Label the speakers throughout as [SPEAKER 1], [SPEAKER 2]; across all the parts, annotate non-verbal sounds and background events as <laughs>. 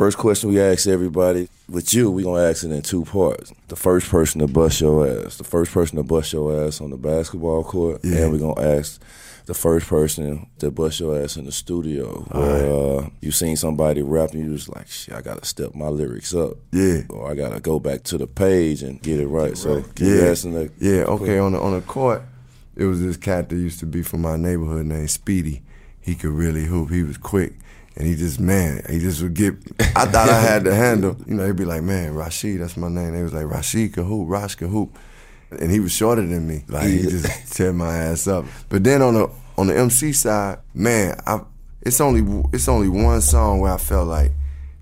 [SPEAKER 1] First question we ask everybody. With you, we're gonna ask it in two parts. The first person to bust your ass. The first person to bust your ass on the basketball court.
[SPEAKER 2] Yeah.
[SPEAKER 1] And we're gonna ask the first person to bust your ass in the studio. Where uh, you seen somebody rapping, you was like, shit, I gotta step my lyrics up.
[SPEAKER 2] Yeah.
[SPEAKER 1] Or I gotta go back to the page and get it right. So
[SPEAKER 2] Yeah,
[SPEAKER 1] that?
[SPEAKER 2] yeah. Okay, on the on the court, it was this cat that used to be from my neighborhood named Speedy. He could really hoop. He was quick, and he just man, he just would get. I thought I had the handle. You know, he'd be like, man, Rashid, that's my name. They was like Rashid can hoop, Rash can hoop, and he was shorter than me. Like he just tear my ass up. But then on the on the MC side, man, I it's only it's only one song where I felt like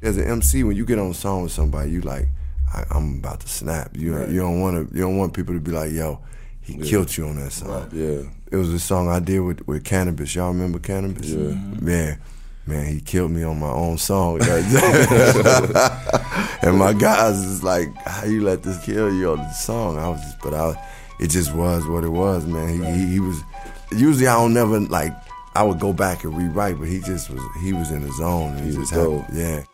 [SPEAKER 2] as an MC when you get on a song with somebody, you like I, I'm about to snap. You you don't want to you don't want people to be like, yo, he killed you on that song.
[SPEAKER 1] Yeah.
[SPEAKER 2] It was a song I did with with Canibus. Y'all remember Canibus?
[SPEAKER 1] Yeah.
[SPEAKER 2] Man, man, he killed me on my own song. <laughs> <laughs> and my guys is like, how you let this kill you on the song? I was just, but I, it just was what it was, man. He, he, he was. Usually I don't never like. I would go back and rewrite, but he just was. He was in his zone. He,
[SPEAKER 1] He was
[SPEAKER 2] just had, yeah.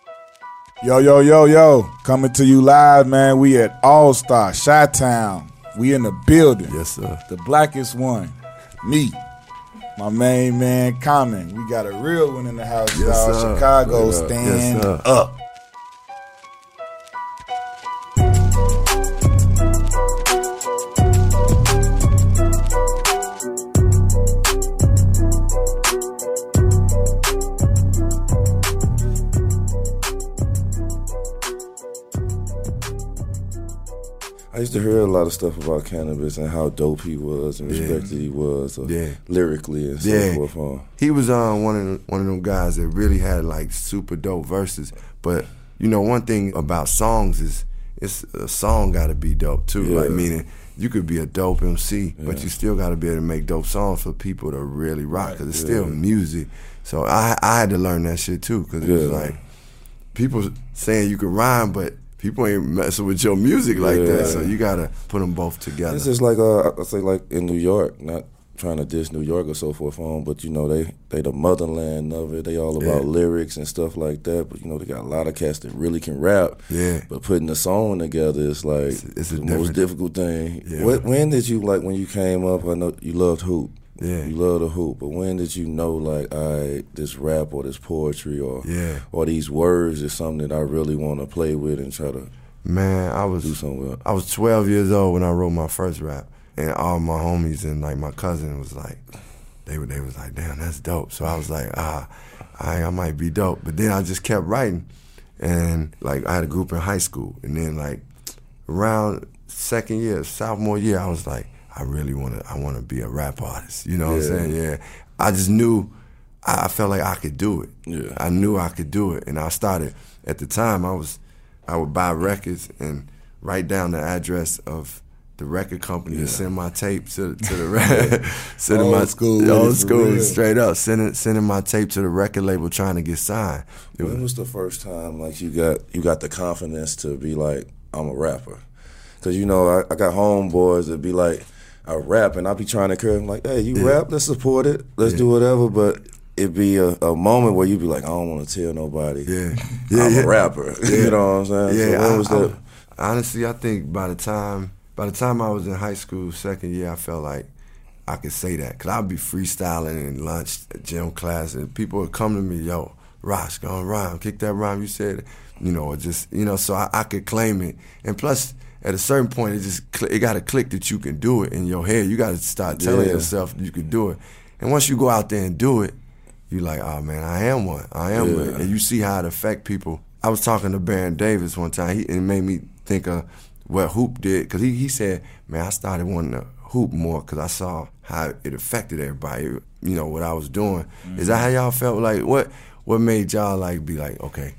[SPEAKER 3] Yo, yo, yo, yo. Coming to you live, man. We at All Star, Chi Town. We in the building.
[SPEAKER 2] Yes, sir.
[SPEAKER 3] The blackest one. Me. My main man, Common. We got a real one in the house,
[SPEAKER 2] Yes,
[SPEAKER 3] y'all.
[SPEAKER 2] sir.
[SPEAKER 3] Chicago,
[SPEAKER 1] Yes,
[SPEAKER 3] stand
[SPEAKER 2] sir.
[SPEAKER 3] up.
[SPEAKER 1] To hear a lot of stuff about Canibus and how dope he was and
[SPEAKER 2] Yeah.
[SPEAKER 1] respected he was uh,
[SPEAKER 2] Yeah.
[SPEAKER 1] lyrically and so
[SPEAKER 2] Yeah.
[SPEAKER 1] forth. Huh?
[SPEAKER 2] He was um, one of the, one of them guys that really had like super dope verses. But you know, one thing about songs is it's a song got to be dope too.
[SPEAKER 1] Yeah.
[SPEAKER 2] Like meaning you could be a dope MC, but you still got to be able to make dope songs for people to really rock because it's still music. So I I had to learn that shit too because it was like people saying you can rhyme, but people ain't messing with your music like that.
[SPEAKER 1] Yeah.
[SPEAKER 2] So you got to put them both together.
[SPEAKER 1] It's just like uh, I say like in New York, not trying to diss New York or so forth on, but you know they they the motherland of it. They all about
[SPEAKER 2] Yeah.
[SPEAKER 1] lyrics and stuff like that. But you know they got a lot of cats that really can rap.
[SPEAKER 2] Yeah.
[SPEAKER 1] But putting the song together is like
[SPEAKER 2] It's- it's
[SPEAKER 1] the most difficult thing.
[SPEAKER 2] Yeah.
[SPEAKER 1] What, when did you like when you came up? I know you loved hoop.
[SPEAKER 2] Yeah.
[SPEAKER 1] You love the hoop, but when did you know like I this rap or this poetry or
[SPEAKER 2] Yeah.
[SPEAKER 1] or these words is something that I really want to play with and try to
[SPEAKER 2] Man, I was
[SPEAKER 1] do something with?
[SPEAKER 2] I was 12 years old when I wrote my first rap, and all my homies and like my cousin was like, they were they was like, damn, that's dope. So I was like, ah, I I might be dope. But then I just kept writing, and like I had a group in high school, and then like around second year, sophomore year, I was like, I really want to I want to be a rap artist. You know what I'm saying? Yeah. I just knew I felt like I could do it.
[SPEAKER 1] Yeah.
[SPEAKER 2] I knew I could do it, and I started. At the time, I was I would buy records and write down the address of the record company and send my tape to to the record. sending
[SPEAKER 3] Old
[SPEAKER 2] my
[SPEAKER 3] school
[SPEAKER 2] old school, <laughs> straight up, sending sending my tape to the record label trying to get signed. It was,
[SPEAKER 1] When was the first time like you got you got the confidence to be like I'm a rapper? Because you know I, I got homeboys that be like I rap and I be trying to encourage them like, hey, you
[SPEAKER 2] Yeah.
[SPEAKER 1] rap, let's support it, let's do whatever. But it'd be a, a moment where you'd be like, I don't want to tell nobody.
[SPEAKER 2] yeah,
[SPEAKER 1] I'm
[SPEAKER 2] yeah,
[SPEAKER 1] a rapper. <laughs> you know what I'm saying?
[SPEAKER 2] Yeah,
[SPEAKER 1] so
[SPEAKER 2] I-
[SPEAKER 1] was
[SPEAKER 2] I- honestly, I think by the time by the time I was in high school, second year, I felt like I could say that because I'd be freestyling in lunch, gym class, and people would come to me, "Yo, Ross, go on rhyme, kick that rhyme you said," you know, just you know, so I, I could claim it. And plus, at a certain point, it just it got to click that you can do it in your head. You got to start telling
[SPEAKER 1] Yeah.
[SPEAKER 2] yourself you can do it. And once you go out there and do it, you're like, oh man, I am one. I am
[SPEAKER 1] Yeah.
[SPEAKER 2] one. And you see how it affect people. I was talking to Baron Davis one time. He, it made me think of what Hoop did because he, he said, man, I started wanting to hoop more because I saw how it affected everybody. You know what I was doing. Is that how y'all felt? Like what? What made y'all like be like, okay,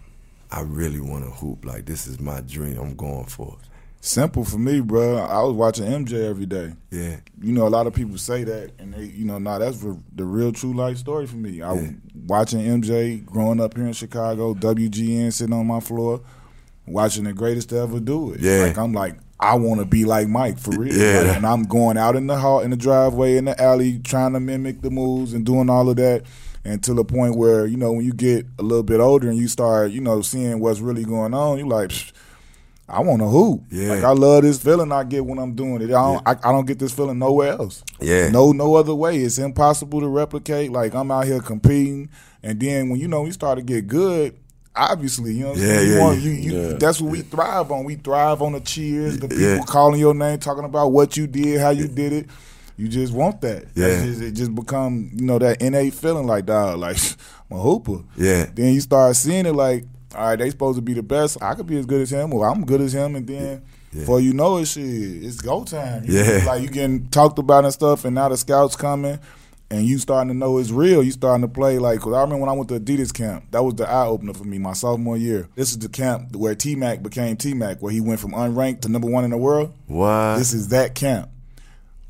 [SPEAKER 2] I really want to hoop. Like this is my dream. I'm going for it.
[SPEAKER 3] Simple for me, bro. I was watching MJ every day.
[SPEAKER 2] Yeah.
[SPEAKER 3] You know, a lot of people say that, and they, you know, nah, that's the the real true life story for me. I was
[SPEAKER 2] Yeah.
[SPEAKER 3] watching MJ growing up here in Chicago, WGN sitting on my floor, watching the greatest to ever do it.
[SPEAKER 2] Yeah.
[SPEAKER 3] like I'm like, I want to be like Mike for real.
[SPEAKER 2] Yeah.
[SPEAKER 3] Like, and I'm going out in the hall, in the driveway, in the alley, trying to mimic the moves and doing all of that. and to the point where you know when you get a little bit older and you start you know seeing what's really going on, you like. Psh, I want to hoop.
[SPEAKER 2] Yeah.
[SPEAKER 3] Like I love this feeling I get when I'm doing it. I don't, I, I don't get this feeling nowhere else.
[SPEAKER 2] Yeah.
[SPEAKER 3] No, no other way. It's impossible to replicate. Like I'm out here competing, and then when you know we start to get good, obviously, you know, what I'm
[SPEAKER 2] Yeah,
[SPEAKER 3] saying? You
[SPEAKER 2] yeah,
[SPEAKER 3] want- you- you-
[SPEAKER 1] Yeah.
[SPEAKER 3] that's what we thrive on. We thrive on the cheers, the people
[SPEAKER 2] Yeah.
[SPEAKER 3] calling your name, talking about what you did, how you did it. You just want that.
[SPEAKER 2] Yeah.
[SPEAKER 3] That's just, it just become you know that innate feeling like dog, like <laughs> I'm a hooper.
[SPEAKER 2] Yeah.
[SPEAKER 3] Then you start seeing it like, all right, they supposed to be the best. I could be as good as him, or I'm good as him, and then. Before you know it, shit, it's go time. You-
[SPEAKER 2] Yeah.
[SPEAKER 3] like you getting talked about and stuff, and now the scouts coming, and you starting to know it's real. You starting to play like. Cause I remember when I went to Adidas camp, that was the eye opener for me my sophomore year. This is the camp where T Mac became T Mac, where he went from unranked to number one in the world.
[SPEAKER 2] What?
[SPEAKER 3] This is that camp.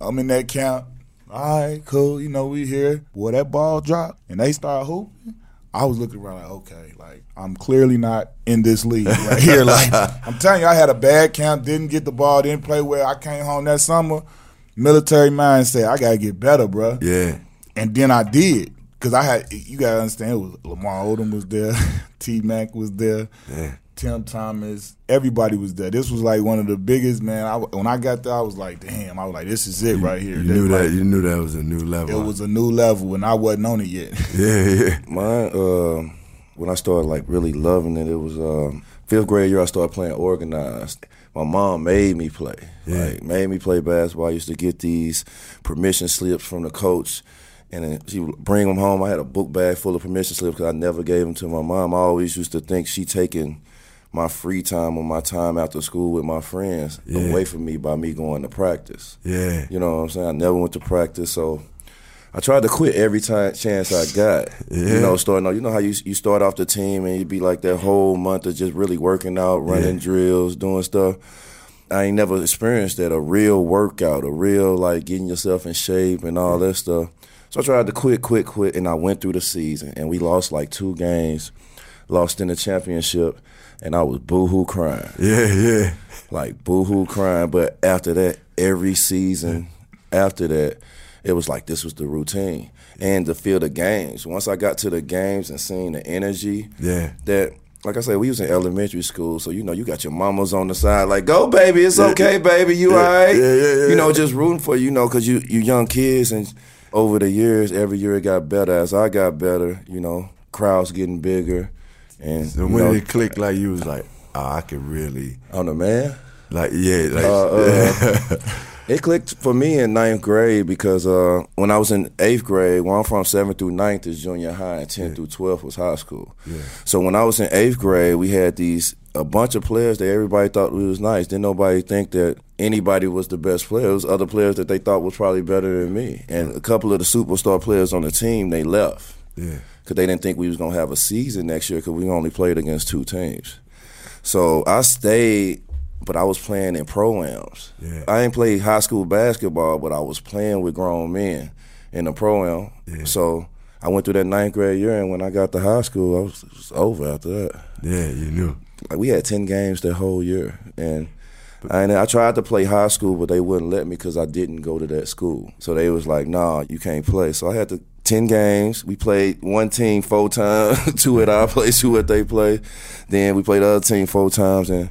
[SPEAKER 3] I'm in that camp. All right, cool. You know, we here. Boy, that ball dropped and they start hooping. I was looking around like, okay, like I'm clearly not in this league right here. <laughs> Like I'm telling you, I had a bad camp, didn't get the ball, didn't play well. I came home that summer, military mindset. I gotta get better, bro.
[SPEAKER 2] yeah.
[SPEAKER 3] And then I did. Cause I had you gotta understand it was Lamar Odom was there, <laughs> T Mac was there,
[SPEAKER 2] Yeah.
[SPEAKER 3] Tim Thomas, everybody was there. This was like one of the biggest man. I, when I got there, I was like, damn. I was like, this is it right here.
[SPEAKER 2] You
[SPEAKER 3] This-
[SPEAKER 2] knew that.
[SPEAKER 3] like,
[SPEAKER 2] You knew that was a new level.
[SPEAKER 3] it was a new level, and I wasn't on it yet. <laughs>
[SPEAKER 2] yeah, yeah.
[SPEAKER 1] Mine, uh, when I started like really loving it, it was um, fifth grade year. I started playing organized. My mom made me play,
[SPEAKER 2] Yeah.
[SPEAKER 1] like made me play basketball. I used to get these permission slips from the coach, and then she would bring them home. I had a book bag full of permission slips because I never gave them to my mom. I always used to think she taking my free time or my time after school with my friends
[SPEAKER 2] Yeah.
[SPEAKER 1] away from me by me going to practice.
[SPEAKER 2] Yeah.
[SPEAKER 1] You know what I'm saying? I never went to practice, so I tried to quit every time chance I got.
[SPEAKER 2] Yeah.
[SPEAKER 1] You know, starting. You know how you you start off the team and you be like that whole month of just really working out, running
[SPEAKER 2] Yeah.
[SPEAKER 1] drills, doing stuff. I ain't never experienced that a real workout, a real like getting yourself in shape and all that stuff. So I tried to quit, quit, quit, and I went through the season and we lost like two games, lost in the championship, and I was boohoo crying
[SPEAKER 2] Yeah, yeah.
[SPEAKER 1] like boohoo crying. But after that, every season after that, it was like this was the routine. And to feel the games. Once I got to the games and seeing the energy,
[SPEAKER 2] Yeah.
[SPEAKER 1] that like I said, we was in elementary school, so you know you got your mamas on the side, like go baby, it's okay, baby, you
[SPEAKER 2] Yeah,
[SPEAKER 1] alright?
[SPEAKER 2] yeah, yeah, yeah.
[SPEAKER 1] You know, just rooting for you, you know, because you you young kids, and over the years, every year it got better. As I got better, you know, crowds getting bigger, and
[SPEAKER 2] So when
[SPEAKER 1] know,
[SPEAKER 2] did it click like you was like, oh, I could really
[SPEAKER 1] on the man.
[SPEAKER 2] like yeah, like
[SPEAKER 1] Uh, uh, <laughs> it clicked for me in ninth grade because uh, when I was in eighth grade, where I'm from, seventh through ninth is junior high, and tenth through twelfth was high school.
[SPEAKER 2] Yeah.
[SPEAKER 1] So when I was in eighth grade, we had these a bunch of players that everybody thought we was nice. Didn't nobody think that anybody was the best player. It was other players that they thought was probably better than me, and a couple of the superstar players on the team they left
[SPEAKER 2] yeah.
[SPEAKER 1] Because they didn't think we was gonna have a season next year because we only played against two teams. So I stayed, but I was playing in pro-ams.
[SPEAKER 2] Yeah.
[SPEAKER 1] I ain't played high school basketball, but I was playing with grown men in the pro-am.
[SPEAKER 2] Yeah.
[SPEAKER 1] So I went through that ninth grade year, and when I got to high school, I was, it was over after that.
[SPEAKER 2] Yeah, you knew.
[SPEAKER 1] Like we had ten games that whole year, and and I tried to play high school, but they wouldn't let me because I didn't go to that school. So they was like, "Nah, you can't play." So I had to ten games. We played one team four times, <laughs> two at our place, two at they play. Then we played the other team four times, and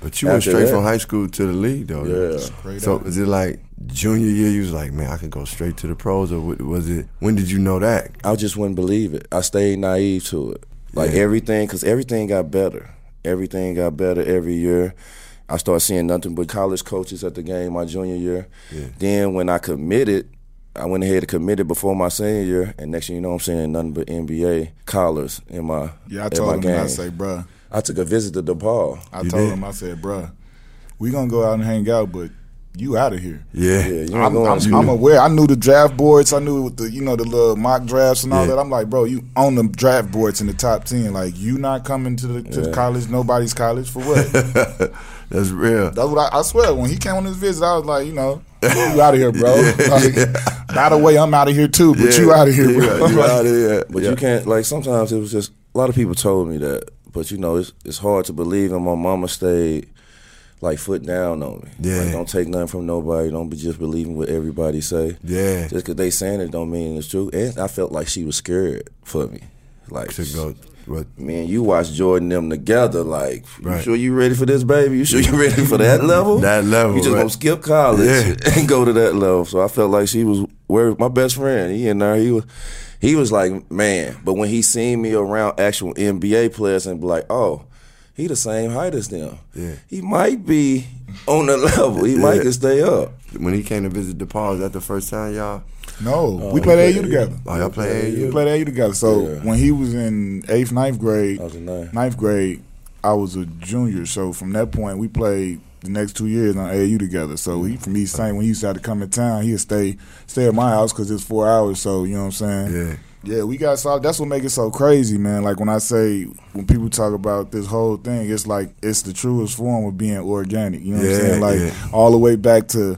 [SPEAKER 2] But you went straight
[SPEAKER 1] that-
[SPEAKER 2] from high school to the league, though.
[SPEAKER 1] Yeah.
[SPEAKER 3] Straight
[SPEAKER 2] So
[SPEAKER 3] up.
[SPEAKER 2] is it like junior year? You was like, man, I can go straight to the pros, or was it? When did you know that?
[SPEAKER 1] I just wouldn't believe it. I stayed naive to it. Like
[SPEAKER 2] Yeah.
[SPEAKER 1] everything, because everything got better. Everything got better every year. I started seeing nothing but college coaches at the game my junior year.
[SPEAKER 2] Yeah.
[SPEAKER 1] Then when I committed, I went ahead and committed before my senior year, and next thing you know, I'm saying, nothing but NBA collars in my
[SPEAKER 3] Yeah, I told him,
[SPEAKER 1] game.
[SPEAKER 3] I say, bruh.
[SPEAKER 1] I took a visit to DePaul.
[SPEAKER 3] I
[SPEAKER 2] You
[SPEAKER 3] told
[SPEAKER 2] did?
[SPEAKER 3] him, I said, bruh, we gonna go out and hang out, but you out of here.
[SPEAKER 2] Yeah,
[SPEAKER 1] Yeah, you
[SPEAKER 3] I'm, I'm, I'm aware. I knew the draft boards. I knew with the you know the little mock drafts and all
[SPEAKER 2] Yeah.
[SPEAKER 3] that. I'm like, bro, you on the draft boards in the top ten. Like you not coming to the to the
[SPEAKER 1] Yeah.
[SPEAKER 3] college. Nobody's college for what? <laughs>
[SPEAKER 2] that's real.
[SPEAKER 3] That's what I, I swear. When he came on his visit, I was like, you know, you out of here, bro. <laughs> Like, by the way, I'm out of here too, but
[SPEAKER 2] Yeah.
[SPEAKER 3] you out of here,
[SPEAKER 2] You,
[SPEAKER 3] bro.
[SPEAKER 2] you <laughs> out of here.
[SPEAKER 1] But
[SPEAKER 2] Yeah.
[SPEAKER 1] you can't like sometimes it was just a lot of people told me that, but you know it's it's hard to believe. And my mama stayed like foot down on me.
[SPEAKER 2] Yeah.
[SPEAKER 1] Like, don't take nothing from nobody. Don't be just believing what everybody say.
[SPEAKER 2] Yeah.
[SPEAKER 1] Just because they saying it don't mean it's true. And I felt like she was scared for me. Like
[SPEAKER 2] To go, what?
[SPEAKER 1] Man, you watch Jordan them together. Like, you
[SPEAKER 2] Right.
[SPEAKER 1] sure you ready for this, baby? You sure you ready for that level?
[SPEAKER 2] That level,
[SPEAKER 1] You just
[SPEAKER 2] right.
[SPEAKER 1] gonna skip college
[SPEAKER 2] Yeah. <laughs>
[SPEAKER 1] and go to that level. So I felt like she was where my best friend. He and there. He was. He was like, man. But when he seen me around actual NBA players and be like, oh, he the same height as them.
[SPEAKER 2] Yeah.
[SPEAKER 1] He might be on the <laughs> level. He might
[SPEAKER 2] Yeah.
[SPEAKER 1] can stay up.
[SPEAKER 2] When he came to visit DePaul, is that the first time y'all?
[SPEAKER 3] No, we oh, played
[SPEAKER 1] we AAU
[SPEAKER 3] together.
[SPEAKER 2] Oh, y'all play
[SPEAKER 3] We
[SPEAKER 2] AAU?
[SPEAKER 3] played AAU together. So
[SPEAKER 1] Yeah.
[SPEAKER 3] when he was in eighth, ninth grade,
[SPEAKER 1] I was in ninth.
[SPEAKER 3] ninth grade, I was a junior. So from that point, we played the next two years on AAU together. So he from East Saint when he used to have to come in town, he'd stay stay at my house because it's four hours. So you know what I'm saying?
[SPEAKER 2] Yeah.
[SPEAKER 3] Yeah, we got solid. That's what make it so crazy, man. Like when I say when people talk about this whole thing, it's like it's the truest form of being organic. You know what I'm saying? Like
[SPEAKER 2] yeah.
[SPEAKER 3] all the way back to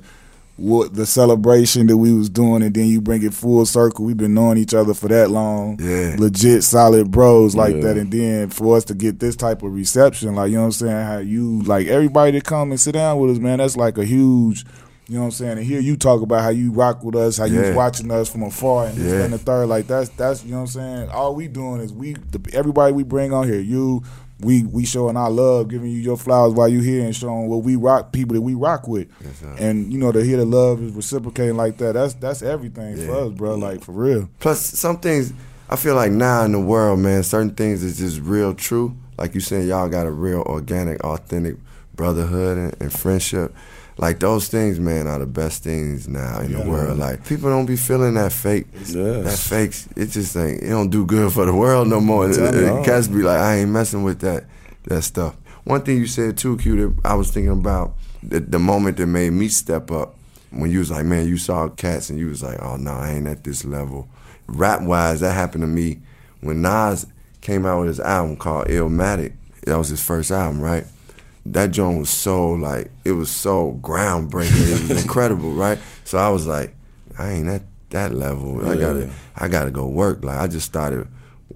[SPEAKER 3] what the celebration that we was doing, and then you bring it full circle. We've been knowing each other for that long.
[SPEAKER 2] Yeah.
[SPEAKER 3] legit solid bros like
[SPEAKER 1] Yeah.
[SPEAKER 3] that. And then for us to get this type of reception, like you know what I'm saying, how you like everybody to come and sit down with us, man. That's like a huge. You know what I'm saying? And hear you talk about how you rock with us, how you was watching us from afar, and
[SPEAKER 2] Yeah.
[SPEAKER 3] and the third. Like that's that's you know what I'm saying. All we doing is we the, everybody we bring on here. You we we showing our love, giving you your flowers while you here, and showing what we rock people that we rock with.
[SPEAKER 2] sir.
[SPEAKER 3] and you know to hear the love is reciprocating like that. That's that's everything for us, bro. Like for real.
[SPEAKER 2] Plus, some things I feel like now in the world, man, certain things is just real true. Like you said, y'all got a real organic, authentic brotherhood and, and friendship. Like those things, man, are the best things now in the world. Like people don't be feeling that fake.
[SPEAKER 1] Yes.
[SPEAKER 2] That fake, it just ain't. It don't do good for the world no more. And Cats be like, I ain't messing with that that stuff. One thing you said too, Q, that I was thinking about the, the moment that made me step up when you was like, man, you saw Cats and you was like, oh no, I ain't at this level. Rap wise, that happened to me when Nas came out with his album called Illmatic. That was his first album, right? That joint was so like it was so groundbreaking. It was incredible, <laughs> right? So I was like, I ain't at that level. I gotta I gotta go work. Like I just started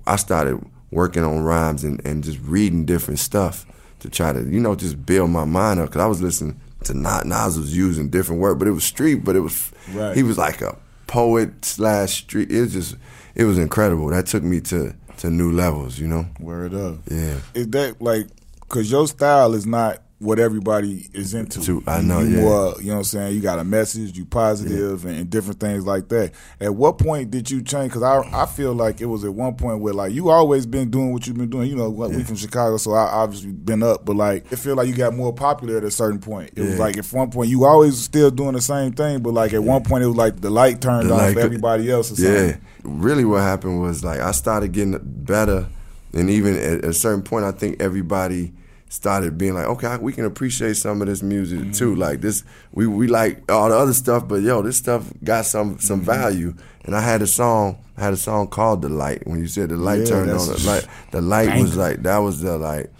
[SPEAKER 2] I started working on rhymes and, and just reading different stuff to try to, you know, just build my mind up. Cause I was listening to Nas, Nas was using different word, but it was street, but it was,
[SPEAKER 3] Right.
[SPEAKER 2] he was like a poet slash street. It was just, it was incredible. That took me to, to new levels, you know?
[SPEAKER 3] Word up.
[SPEAKER 2] Yeah.
[SPEAKER 3] Is that like because your style is not what everybody is into?
[SPEAKER 2] To- I know,
[SPEAKER 3] you
[SPEAKER 2] yeah.
[SPEAKER 3] More, you know what I'm saying? You got a message, you positive, and, and different things like that. At what point did you change? Because I I feel like it was at one point where like you always been doing what you've been doing. You know, what we from Chicago, so I obviously been up, but like it feel like you got more popular at a certain point. It was like at one point you always still doing the same thing, but like at one point it was like the light turned
[SPEAKER 2] The
[SPEAKER 3] on
[SPEAKER 2] light
[SPEAKER 3] for everybody else or something.
[SPEAKER 2] Yeah. Really, what happened was like I started getting better, and even at a certain point, I think everybody started being like, okay, we can appreciate some of this music
[SPEAKER 3] Mm-hmm.
[SPEAKER 2] too. Like this, we we like all the other stuff, but yo, this stuff got some some
[SPEAKER 3] Mm-hmm.
[SPEAKER 2] value. And I had a song, I had a song called "The Light." When you said the light
[SPEAKER 3] Yeah,
[SPEAKER 2] turned on, the light, the light was like that was the like,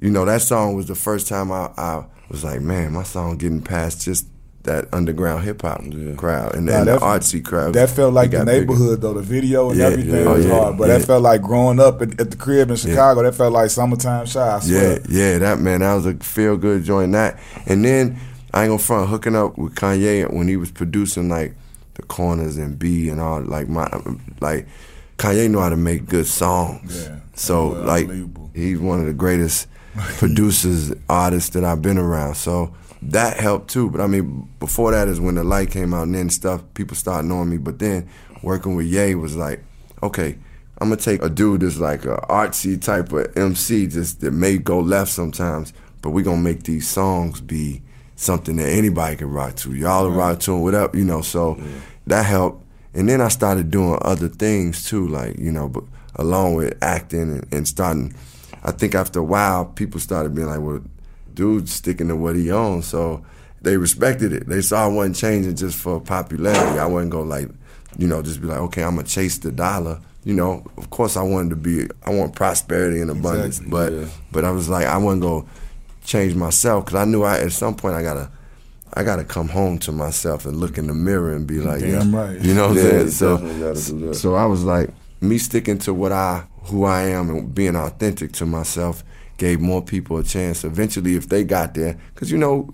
[SPEAKER 2] you know, that song was the first time I, I was like, man, my song getting past just that underground hip hop crowd and,
[SPEAKER 3] Nah,
[SPEAKER 2] and the
[SPEAKER 3] that-
[SPEAKER 2] artsy crowd.
[SPEAKER 3] That felt like the
[SPEAKER 2] got bigger.
[SPEAKER 3] neighborhood though. The video and
[SPEAKER 2] Yeah,
[SPEAKER 3] everything
[SPEAKER 2] yeah,
[SPEAKER 3] was oh,
[SPEAKER 2] yeah,
[SPEAKER 3] hard, but
[SPEAKER 2] yeah.
[SPEAKER 3] that felt like growing up at, at the crib in Chicago. That felt like summertime Chi. I
[SPEAKER 2] Yeah,
[SPEAKER 3] swear.
[SPEAKER 2] yeah, that man, that was a feel good joint. That, and then I ain't gonna front hooking up with Kanye when he was producing like the corners and B and all like my like Kanye know how to make good songs.
[SPEAKER 3] Yeah,
[SPEAKER 2] So
[SPEAKER 3] well,
[SPEAKER 2] like he's one of the greatest <laughs> producers artists that I've been around. So that helped too. But I mean, before that is when the light came out and then stuff people started knowing me. But then working with Ye was like, okay, I'm gonna take a dude that's like a artsy type of MC, just that may go left sometimes, but we gonna make these songs be something that anybody can rock to. Y'all rock to 'em, whatever, you know. So that helped. And then I started doing other things too, like you know, but along with acting and, and starting. I think after a while, people started being like, "Well, dude's sticking to what he owns," so they respected it. They saw I wasn't changing just for popularity. I wasn't gonna like, you know, just be like, "Okay, I'm gonna chase the dollar." You know, of course, I wanted to be. I want prosperity and abundance,
[SPEAKER 3] Exactly,
[SPEAKER 2] but
[SPEAKER 1] yeah.
[SPEAKER 2] but I was like, I wasn't gonna change myself because I knew I at some point I gotta. I gotta come home to myself and look in the mirror and be like,
[SPEAKER 3] Damn
[SPEAKER 2] yeah,
[SPEAKER 3] right.
[SPEAKER 2] you know what
[SPEAKER 1] Yeah,
[SPEAKER 2] I'm saying? So,
[SPEAKER 1] definitely gotta do that.
[SPEAKER 2] so I was like, me sticking to what I, who I am, and being authentic to myself gave more people a chance eventually if they got there. Because, you know,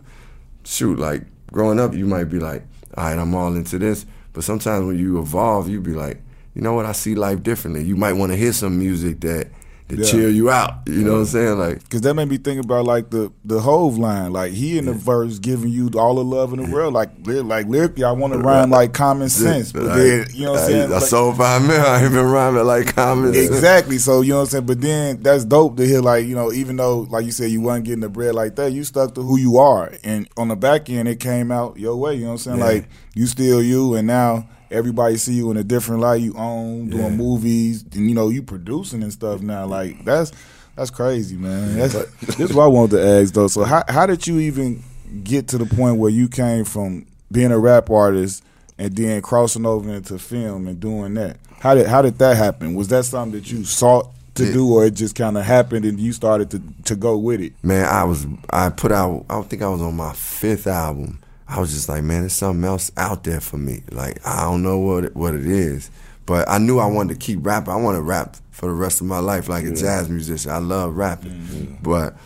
[SPEAKER 2] shoot, like growing up, you might be like, all right, I'm all into this. But sometimes when you evolve, you be like, you know what, I see life differently. You might want to hear some music that to
[SPEAKER 3] Yeah.
[SPEAKER 2] cheer you out. You know what I'm saying? Like,
[SPEAKER 3] Cause that made me think about like the the Hov line, like he in the verse giving you all the love in the world, like like lyrically, I want to rhyme like Common Sense, but then you know what I'm saying.
[SPEAKER 2] I, I
[SPEAKER 3] Like-
[SPEAKER 2] sold five mil. I ain't been rhyming like common. sense.
[SPEAKER 3] Exactly. So you know what I'm saying. But then that's dope to hear. Like you know, even though like you said you wasn't getting the bread like that, you stuck to who you are, and on the back end it came out your way. You know what I'm saying?
[SPEAKER 2] Yeah.
[SPEAKER 3] Like you still you, and now everybody see you in a different light. You own doing
[SPEAKER 2] Yeah.
[SPEAKER 3] movies, and you know you producing and stuff now. Like that's that's crazy, man. That's <laughs> this is what I wanted to ask though. So how how did you even get to the point where you came from being a rap artist and then crossing over into film and doing that? How did how did that happen? Was that something that you sought to do, or it just kind of happened and you started to to go with it?
[SPEAKER 2] Man, I was I put out I think I was on my fifth album. I was just like, man, there's something else out there for me. Like I don't know what it, what it is, but I knew I wanted to keep rapping. I want to rap for the rest of my life, like a jazz musician. I love rapping, mm-hmm. but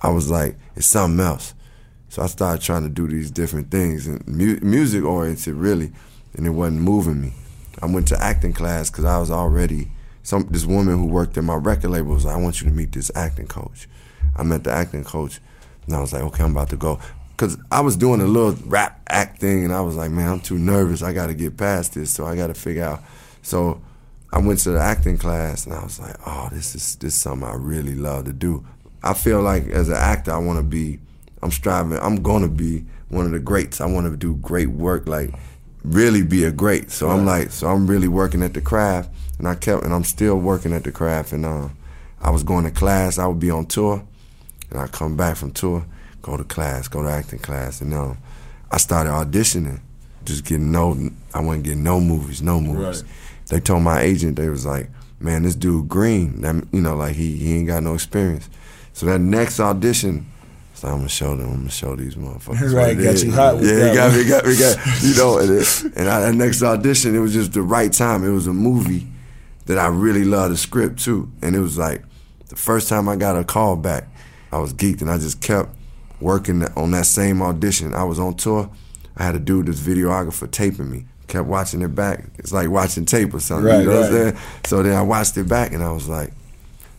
[SPEAKER 2] I was like, it's something else. So I started trying to do these different things and mu- music oriented really, and it wasn't moving me. I went to acting class because I was already some this woman who worked at my record label was like, I want you to meet this acting coach. I met the acting coach, and I was like, okay, I'm about to go. Cause I was doing a little rap act thing, and I was like, man, I'm too nervous. I got to get past this, so I got to figure out. So I went to the acting class, and I was like, oh, this is this is something I really love to do. I feel like as an actor, I want to be. I'm striving. I'm gonna be one of the greats. I want to do great work, like really be a great. So I'm like, so I'm really working at the craft, and I kept, and I'm still working at the craft. And uh, I was going to class. I would be on tour, and I come back from tour, go to class, go to acting class, and um, I started auditioning, just getting no. I wasn't getting no movies, no movies.
[SPEAKER 3] Right.
[SPEAKER 2] They told my agent they was like, man, this dude Green, that, you know, like he he ain't got no experience. So that next audition. So I'm gonna show them. I'm gonna show these motherfuckers. <laughs>
[SPEAKER 3] Right, got
[SPEAKER 2] is.
[SPEAKER 3] you hot with
[SPEAKER 2] yeah,
[SPEAKER 3] that
[SPEAKER 2] he got me, got me, got <laughs> you know. And, it, and I, that next audition, it was just the right time. It was a movie that I really loved the script too, and it was like the first time I got a call back, I was geeked, and I just kept working on that same audition. I was on tour. I had a dude, this videographer, taping me. Kept watching it back. It's like watching tape or something.
[SPEAKER 3] Right,
[SPEAKER 2] you know what I'm saying? So then I watched it back, and I was like,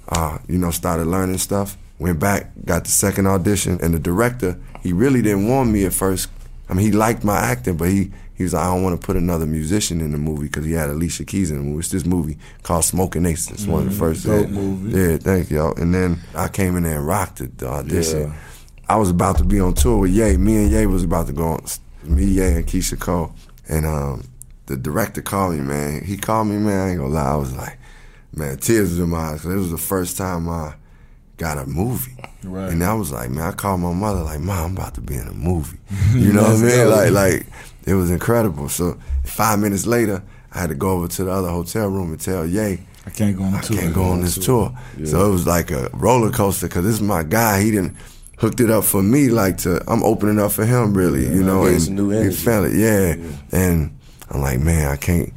[SPEAKER 2] uh, you know, started learning stuff. Went back, got the second audition, and the director, he really didn't want me at first. I mean, he liked my acting, but he he was like, I don't want to put another musician in the movie because he had Alicia Keys in the movie. It's this movie called Smoking Ace. It's one of the first.
[SPEAKER 3] dope
[SPEAKER 2] yeah,
[SPEAKER 3] movie.
[SPEAKER 2] Yeah, thank y'all. And then I came in there and rocked the, the audition.
[SPEAKER 1] Yeah.
[SPEAKER 2] I was about to be on tour with Ye. Me and Ye was about to go on. Me, Ye, and Keyshia Cole. And um, the director called me, man. He called me, man. I ain't gonna lie. I was like, man, tears in my eyes. 'cause it was the first time I got a movie.
[SPEAKER 3] Right.
[SPEAKER 2] And I was like, man, I called my mother, like, Mom, I'm about to be in a movie. You know what I mean?
[SPEAKER 3] dope.
[SPEAKER 2] Like, like it was incredible. So five minutes later, I had to go over to the other hotel room and tell Ye,
[SPEAKER 3] I can't go on
[SPEAKER 2] I
[SPEAKER 3] tour.
[SPEAKER 2] can't go on this tour. So it was like a roller coaster because this is my guy. He didn't hooked it up for me like to. I'm opening up for him really, you know.
[SPEAKER 1] getting
[SPEAKER 2] And
[SPEAKER 1] some new
[SPEAKER 2] he felt it, yeah. And I'm like, man, I can't.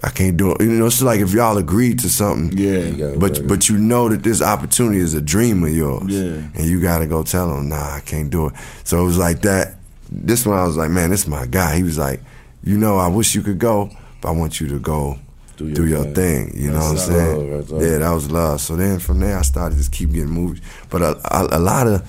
[SPEAKER 2] I can't do it. You know, it's like if y'all agreed to something,
[SPEAKER 3] Yeah.
[SPEAKER 2] But
[SPEAKER 1] work
[SPEAKER 2] but you know that this opportunity is a dream of yours,
[SPEAKER 3] Yeah.
[SPEAKER 2] and you got to go tell him, nah, I can't do it. So it was like that. This one, I was like, man, this is my guy. He was like, you know, I wish you could go, but I want you to go
[SPEAKER 1] Do your
[SPEAKER 2] do your
[SPEAKER 1] thing.
[SPEAKER 2] thing. You know what I'm saying?
[SPEAKER 1] love right
[SPEAKER 2] yeah, that was love. So then from there, I started just keep getting movies. But a, a, a lot of,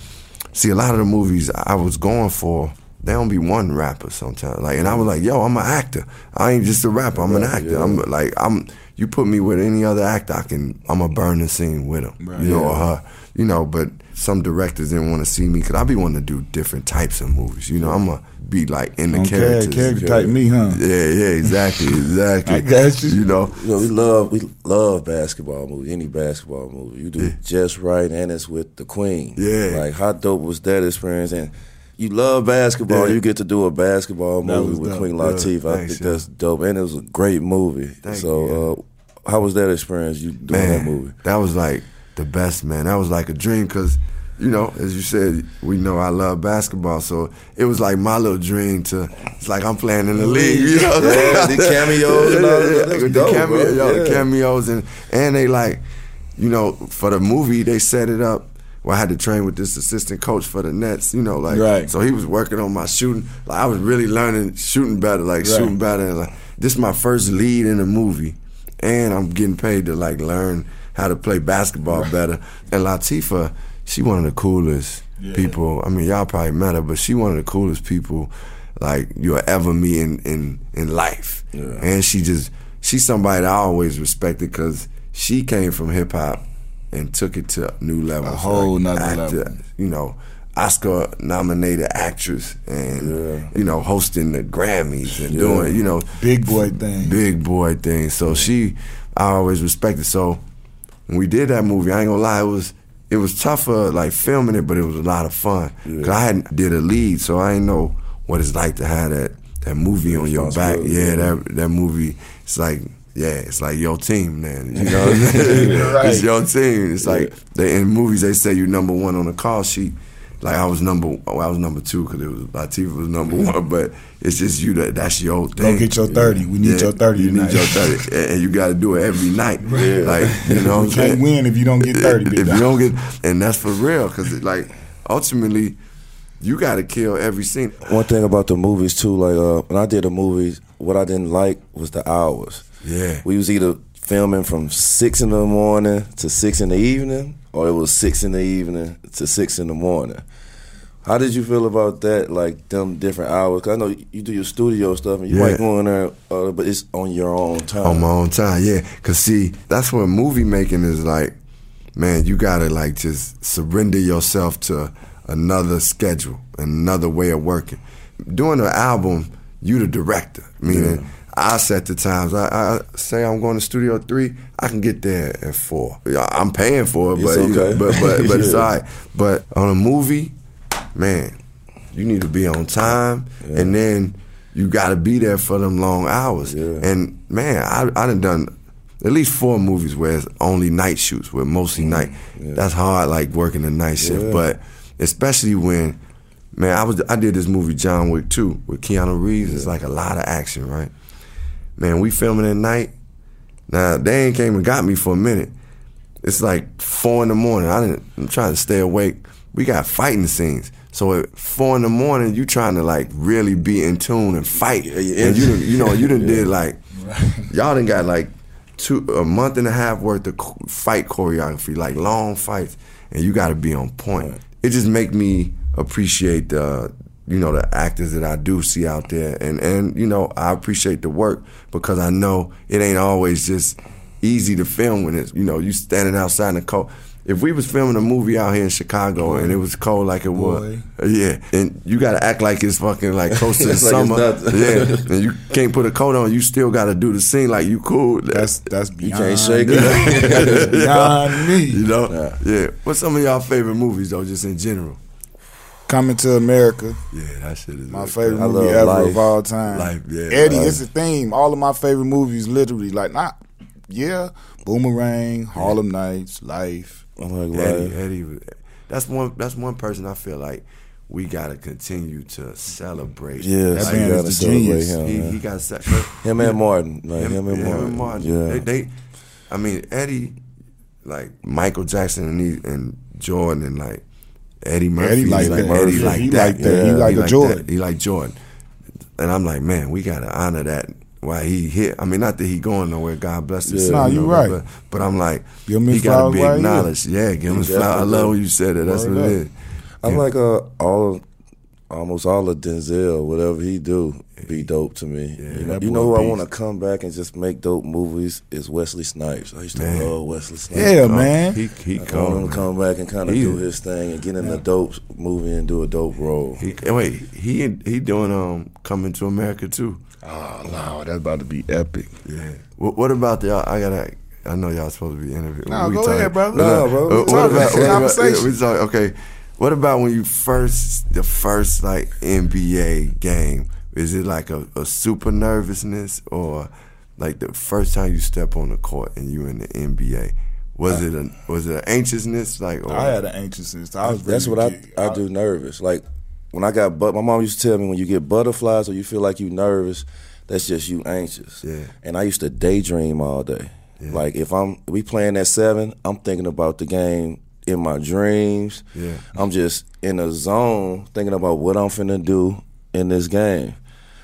[SPEAKER 2] see, a lot of the movies I was going for, they don't be one rapper sometimes. Like, and I was like, yo, I'm an actor. I ain't just a rapper. I'm an actor.
[SPEAKER 1] yeah.
[SPEAKER 2] I'm like, I'm. You put me with any other actor, I can. I'm a burn the scene with him.
[SPEAKER 3] Right.
[SPEAKER 2] You know, or her. You know, but some directors didn't want to see me because I be wanting to do different types of movies. You know, I'm gonna be like in the
[SPEAKER 3] Okay,
[SPEAKER 2] characters.
[SPEAKER 3] character type me, huh?
[SPEAKER 2] Yeah, yeah, exactly, <laughs> exactly.
[SPEAKER 3] I got you.
[SPEAKER 2] You know,
[SPEAKER 1] You know, we love we love basketball movie, any basketball movie. You do it just right, and it's with the queen.
[SPEAKER 2] Yeah.
[SPEAKER 1] like how dope was that experience? And you love basketball,
[SPEAKER 2] Yeah.
[SPEAKER 1] you get to do a basketball movie with
[SPEAKER 3] dope.
[SPEAKER 1] Queen
[SPEAKER 2] Yeah,
[SPEAKER 1] Latifah. I think that's dope, and it was a great movie.
[SPEAKER 2] Thank
[SPEAKER 1] so,
[SPEAKER 2] you,
[SPEAKER 1] uh, how was that experience? You doing
[SPEAKER 2] man,
[SPEAKER 1] that movie?
[SPEAKER 2] that was like the best, man. That was like a dream because, you know, as you said, we know I love basketball, so it was like my little dream to. It's like I'm playing in the league, you know.
[SPEAKER 1] Yeah, the <laughs> cameos and all that. That's
[SPEAKER 2] with
[SPEAKER 1] dope,
[SPEAKER 2] the, cameo,
[SPEAKER 1] bro.
[SPEAKER 2] yo, the cameos and and they like, you know, for the movie they set it up well, I had to train with this assistant coach for the Nets, you know, like
[SPEAKER 3] Right.
[SPEAKER 2] so he was working on my shooting. Like I was really learning shooting better, like
[SPEAKER 3] Right.
[SPEAKER 2] shooting better. And like this is my first lead in a movie, and I'm getting paid to like learn how to play basketball better. And Latifah, she one of the coolest
[SPEAKER 3] Yeah.
[SPEAKER 2] people. I mean, y'all probably met her, but she one of the coolest people like you'll ever meet in in in life.
[SPEAKER 1] Yeah.
[SPEAKER 2] And she just she's somebody that I always respected because she came from hip hop and took it to new levels.
[SPEAKER 3] A whole
[SPEAKER 2] like
[SPEAKER 3] nother
[SPEAKER 2] actor,
[SPEAKER 3] level.
[SPEAKER 2] You know, Oscar nominated actress and
[SPEAKER 1] Yeah.
[SPEAKER 2] you know hosting the Grammys and
[SPEAKER 1] Yeah.
[SPEAKER 2] doing you know
[SPEAKER 3] Big boy thing.
[SPEAKER 2] big boy thing. So she, I always respected. So when we did that movie, I ain't gonna lie, it was it was tougher like filming it, but it was a lot of fun. Cause I hadn't did a lead, so I didn't know what it's like to have that that movie on your back.
[SPEAKER 1] Responsibility,
[SPEAKER 2] Yeah,
[SPEAKER 1] yeah.
[SPEAKER 2] that that movie. It's like yeah, it's like your team, man. You know, what I'm <laughs> saying?
[SPEAKER 3] Right.
[SPEAKER 2] it's your team. It's like they in movies they say you're number one on the call sheet. Like I was number, well, I was number two because it was Latifah was number one, but it's just you that that's your thing.
[SPEAKER 3] Go get your 30. We need your 30
[SPEAKER 2] You need your thirty, <laughs> and and you got to do it every night. Like you <laughs> know, what
[SPEAKER 3] You can't
[SPEAKER 2] saying?
[SPEAKER 3] win if you don't get 30, big
[SPEAKER 2] If you don't get, and that's for real, because like ultimately, you got to kill every scene.
[SPEAKER 1] One thing about the movies too, like uh, when I did the movies, what I didn't like was the hours.
[SPEAKER 2] Yeah.
[SPEAKER 1] We was either filming from six in the morning to six in the evening, or it was six in the evening to six in the morning. How did you feel about that? Like them different hours? 'Cause I know you do your studio stuff, and you
[SPEAKER 2] Yeah.
[SPEAKER 1] might go in there, uh, but it's on your own time.
[SPEAKER 2] on my own time. Yeah, cause see, that's what movie making is like. Man, you gotta like just surrender yourself to another schedule, another way of working. Doing an album, you the director. Meaning, I set the times. I, I say I'm going to studio three. I can get there at four. I'm paying for it,
[SPEAKER 1] It's
[SPEAKER 2] but
[SPEAKER 1] okay.
[SPEAKER 2] but but, but it's <laughs> all right. But on a movie, man, you need to be on time, and then you got to be there for them long hours.
[SPEAKER 1] Yeah.
[SPEAKER 2] And man, I I done done at least four movies where it's only night shoots, where mostly mm-hmm. night. That's hard, like working the night shift.
[SPEAKER 1] Yeah.
[SPEAKER 2] But especially when, man, I was I did this movie John Wick 2 with Keanu Reeves. It's like a lot of action, right? Man, we filming at night. Now they ain't came and got me for a minute. It's like four in the morning. I didn't. I'm trying to stay awake. We got fighting scenes. So at four in the morning, you trying to like really be in tune and fight.
[SPEAKER 1] Yeah, yeah.
[SPEAKER 2] And you done, you know you done <laughs> did like y'all done got like two a month and a half worth of fight choreography, like long fights, and you got to be on point. It just make me appreciate the you know the actors that I do see out there, and and you know I appreciate the work because I know it ain't always just easy to film when it's you know you standing outside in the cold. If we was filming a movie out here in Chicago and it was cold like it was,
[SPEAKER 3] uh,
[SPEAKER 2] yeah, and you got to act like it's fucking like close to <laughs> the
[SPEAKER 1] like
[SPEAKER 2] summer,
[SPEAKER 1] nothing.
[SPEAKER 2] yeah, <laughs> and you can't put a coat on. You still got to do the scene like you cool.
[SPEAKER 3] That's that's
[SPEAKER 1] You
[SPEAKER 3] beyond.
[SPEAKER 1] can't shake
[SPEAKER 3] me. <laughs> That's
[SPEAKER 1] it.
[SPEAKER 3] beyond me.
[SPEAKER 2] you know,
[SPEAKER 1] Yeah.
[SPEAKER 2] yeah. What's some of y'all favorite movies though, just in general?
[SPEAKER 3] Coming to America,
[SPEAKER 2] Yeah, that shit is
[SPEAKER 3] my
[SPEAKER 2] good.
[SPEAKER 3] favorite
[SPEAKER 1] I
[SPEAKER 3] movie ever
[SPEAKER 1] Life.
[SPEAKER 3] of all time.
[SPEAKER 2] Life, yeah,
[SPEAKER 3] Eddie,
[SPEAKER 2] Life.
[SPEAKER 3] it's a theme. All of my favorite movies, literally, like not, yeah, Boomerang, Harlem Nights, Life.
[SPEAKER 1] Oh I'm like,
[SPEAKER 2] Eddie,
[SPEAKER 1] right.
[SPEAKER 2] Eddie, that's one. That's one person I feel like we gotta continue to celebrate.
[SPEAKER 1] Yeah,
[SPEAKER 3] That
[SPEAKER 1] you
[SPEAKER 3] man is
[SPEAKER 1] gotta
[SPEAKER 3] the genius.
[SPEAKER 1] him.
[SPEAKER 2] he,
[SPEAKER 1] man.
[SPEAKER 2] he got set.
[SPEAKER 1] Him and Martin, like him, and
[SPEAKER 2] yeah,
[SPEAKER 1] Martin. Yeah,
[SPEAKER 2] They, they, I mean, Eddie, like Michael Jackson and he, and Jordan and like Eddie Murphy.
[SPEAKER 3] Eddie like
[SPEAKER 2] he's
[SPEAKER 3] that.
[SPEAKER 2] Eddie
[SPEAKER 3] He
[SPEAKER 2] like
[SPEAKER 3] like
[SPEAKER 2] that.
[SPEAKER 3] that. He like a Jordan.
[SPEAKER 2] That. He like Jordan. And I'm like, man, we gotta honor that. Why he hit? I mean, not that he going nowhere. God bless his
[SPEAKER 1] Yeah.
[SPEAKER 2] soul,
[SPEAKER 3] Nah,
[SPEAKER 2] you
[SPEAKER 3] right.
[SPEAKER 2] But, but I'm like,
[SPEAKER 3] Give him
[SPEAKER 2] he gotta be
[SPEAKER 3] while he
[SPEAKER 2] acknowledged. Yeah, give him his flowers. I love when you said that. That's
[SPEAKER 3] Word
[SPEAKER 2] what it
[SPEAKER 3] up.
[SPEAKER 2] is.
[SPEAKER 1] I'm
[SPEAKER 2] Yeah.
[SPEAKER 1] like uh, all, almost all of Denzel. Whatever he do, be dope to me. you know, you know who I want to come back and just make dope movies is Wesley Snipes. I used to
[SPEAKER 2] Man.
[SPEAKER 1] love Wesley Snipes.
[SPEAKER 3] Yeah, man.
[SPEAKER 2] He he
[SPEAKER 1] I want him
[SPEAKER 2] come.
[SPEAKER 1] to come back and kind of do his thing and get in a dope movie and do a dope role.
[SPEAKER 2] He, wait, he he doing um coming to America too.
[SPEAKER 3] Oh no, that's about to be epic.
[SPEAKER 2] Yeah. What, what about y'all? I gotta. I know y'all supposed to be interviewing.
[SPEAKER 3] No,
[SPEAKER 2] We
[SPEAKER 3] go
[SPEAKER 2] talking-
[SPEAKER 3] ahead, brother.
[SPEAKER 1] No, bro.
[SPEAKER 2] Uh, What
[SPEAKER 3] Talk.
[SPEAKER 2] about, what about
[SPEAKER 3] Conversation.
[SPEAKER 2] yeah, we talk, okay. What about when you first the first like NBA game? Is it like a, a super nervousness or like the first time you step on the court and you in the NBA? Was it a was it an anxiousness like? Or,
[SPEAKER 3] I had an anxiousness. I was.
[SPEAKER 1] That's
[SPEAKER 3] ready
[SPEAKER 1] what
[SPEAKER 3] to
[SPEAKER 1] I, I do nervous. Like when I got but my mom used to tell me when you get butterflies or you feel like you nervous, that's just you anxious.
[SPEAKER 2] Yeah.
[SPEAKER 1] And I used to daydream all day. Like if I'm we playing at seven, I'm thinking about the game in my dreams.
[SPEAKER 2] Yeah.
[SPEAKER 1] I'm just in a zone thinking about what I'm finna do in this game.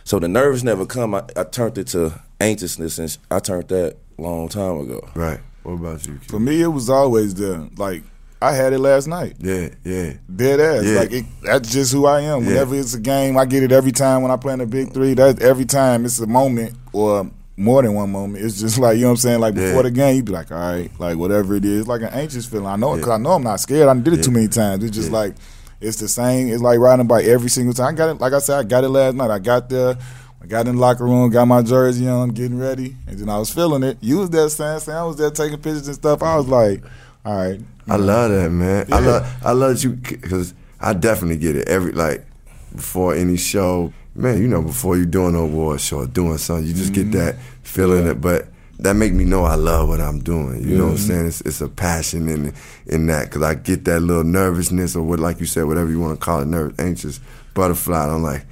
[SPEAKER 1] So the nerves never come. I, I turned it to anxiousness, and I turned that long time ago.
[SPEAKER 2] Right. What about you?
[SPEAKER 3] For me, it was always there. Like I had it last night.
[SPEAKER 2] Yeah, yeah.
[SPEAKER 3] Dead ass.
[SPEAKER 2] Yeah.
[SPEAKER 3] Like it, that's just who I am.
[SPEAKER 2] Yeah.
[SPEAKER 3] Whenever it's a game, I get it every time when I play in the big three. That every time it's a moment or more than one moment. It's just like you know what I'm saying. Like
[SPEAKER 2] Yeah.
[SPEAKER 3] before the game, you'd be like, all right, like whatever it is, It's like an anxious feeling. I know it
[SPEAKER 2] Yeah.
[SPEAKER 3] because I know I'm not scared. I did it too many times. It's just
[SPEAKER 2] Yeah.
[SPEAKER 3] like it's the same. It's like riding a bike every single time. I got it. Like I said, I got it last night. I got there. I got in the locker room, got my jersey on, getting ready, and then I was feeling it. You was there, Sam. Sam was there taking pictures and stuff. I was like, all right.
[SPEAKER 2] I love that, man. I
[SPEAKER 3] Yeah.
[SPEAKER 2] love I love you because I definitely get it every like before any show, man. You know, before you doing an award show or doing something, you just
[SPEAKER 3] Mm-hmm.
[SPEAKER 2] get that feeling it. But that make me know I love what I'm doing. You know what I'm saying? It's, it's a passion in in that because I get that little nervousness or what, like you said, whatever you want to call it, nervous, anxious, butterfly. And I'm like.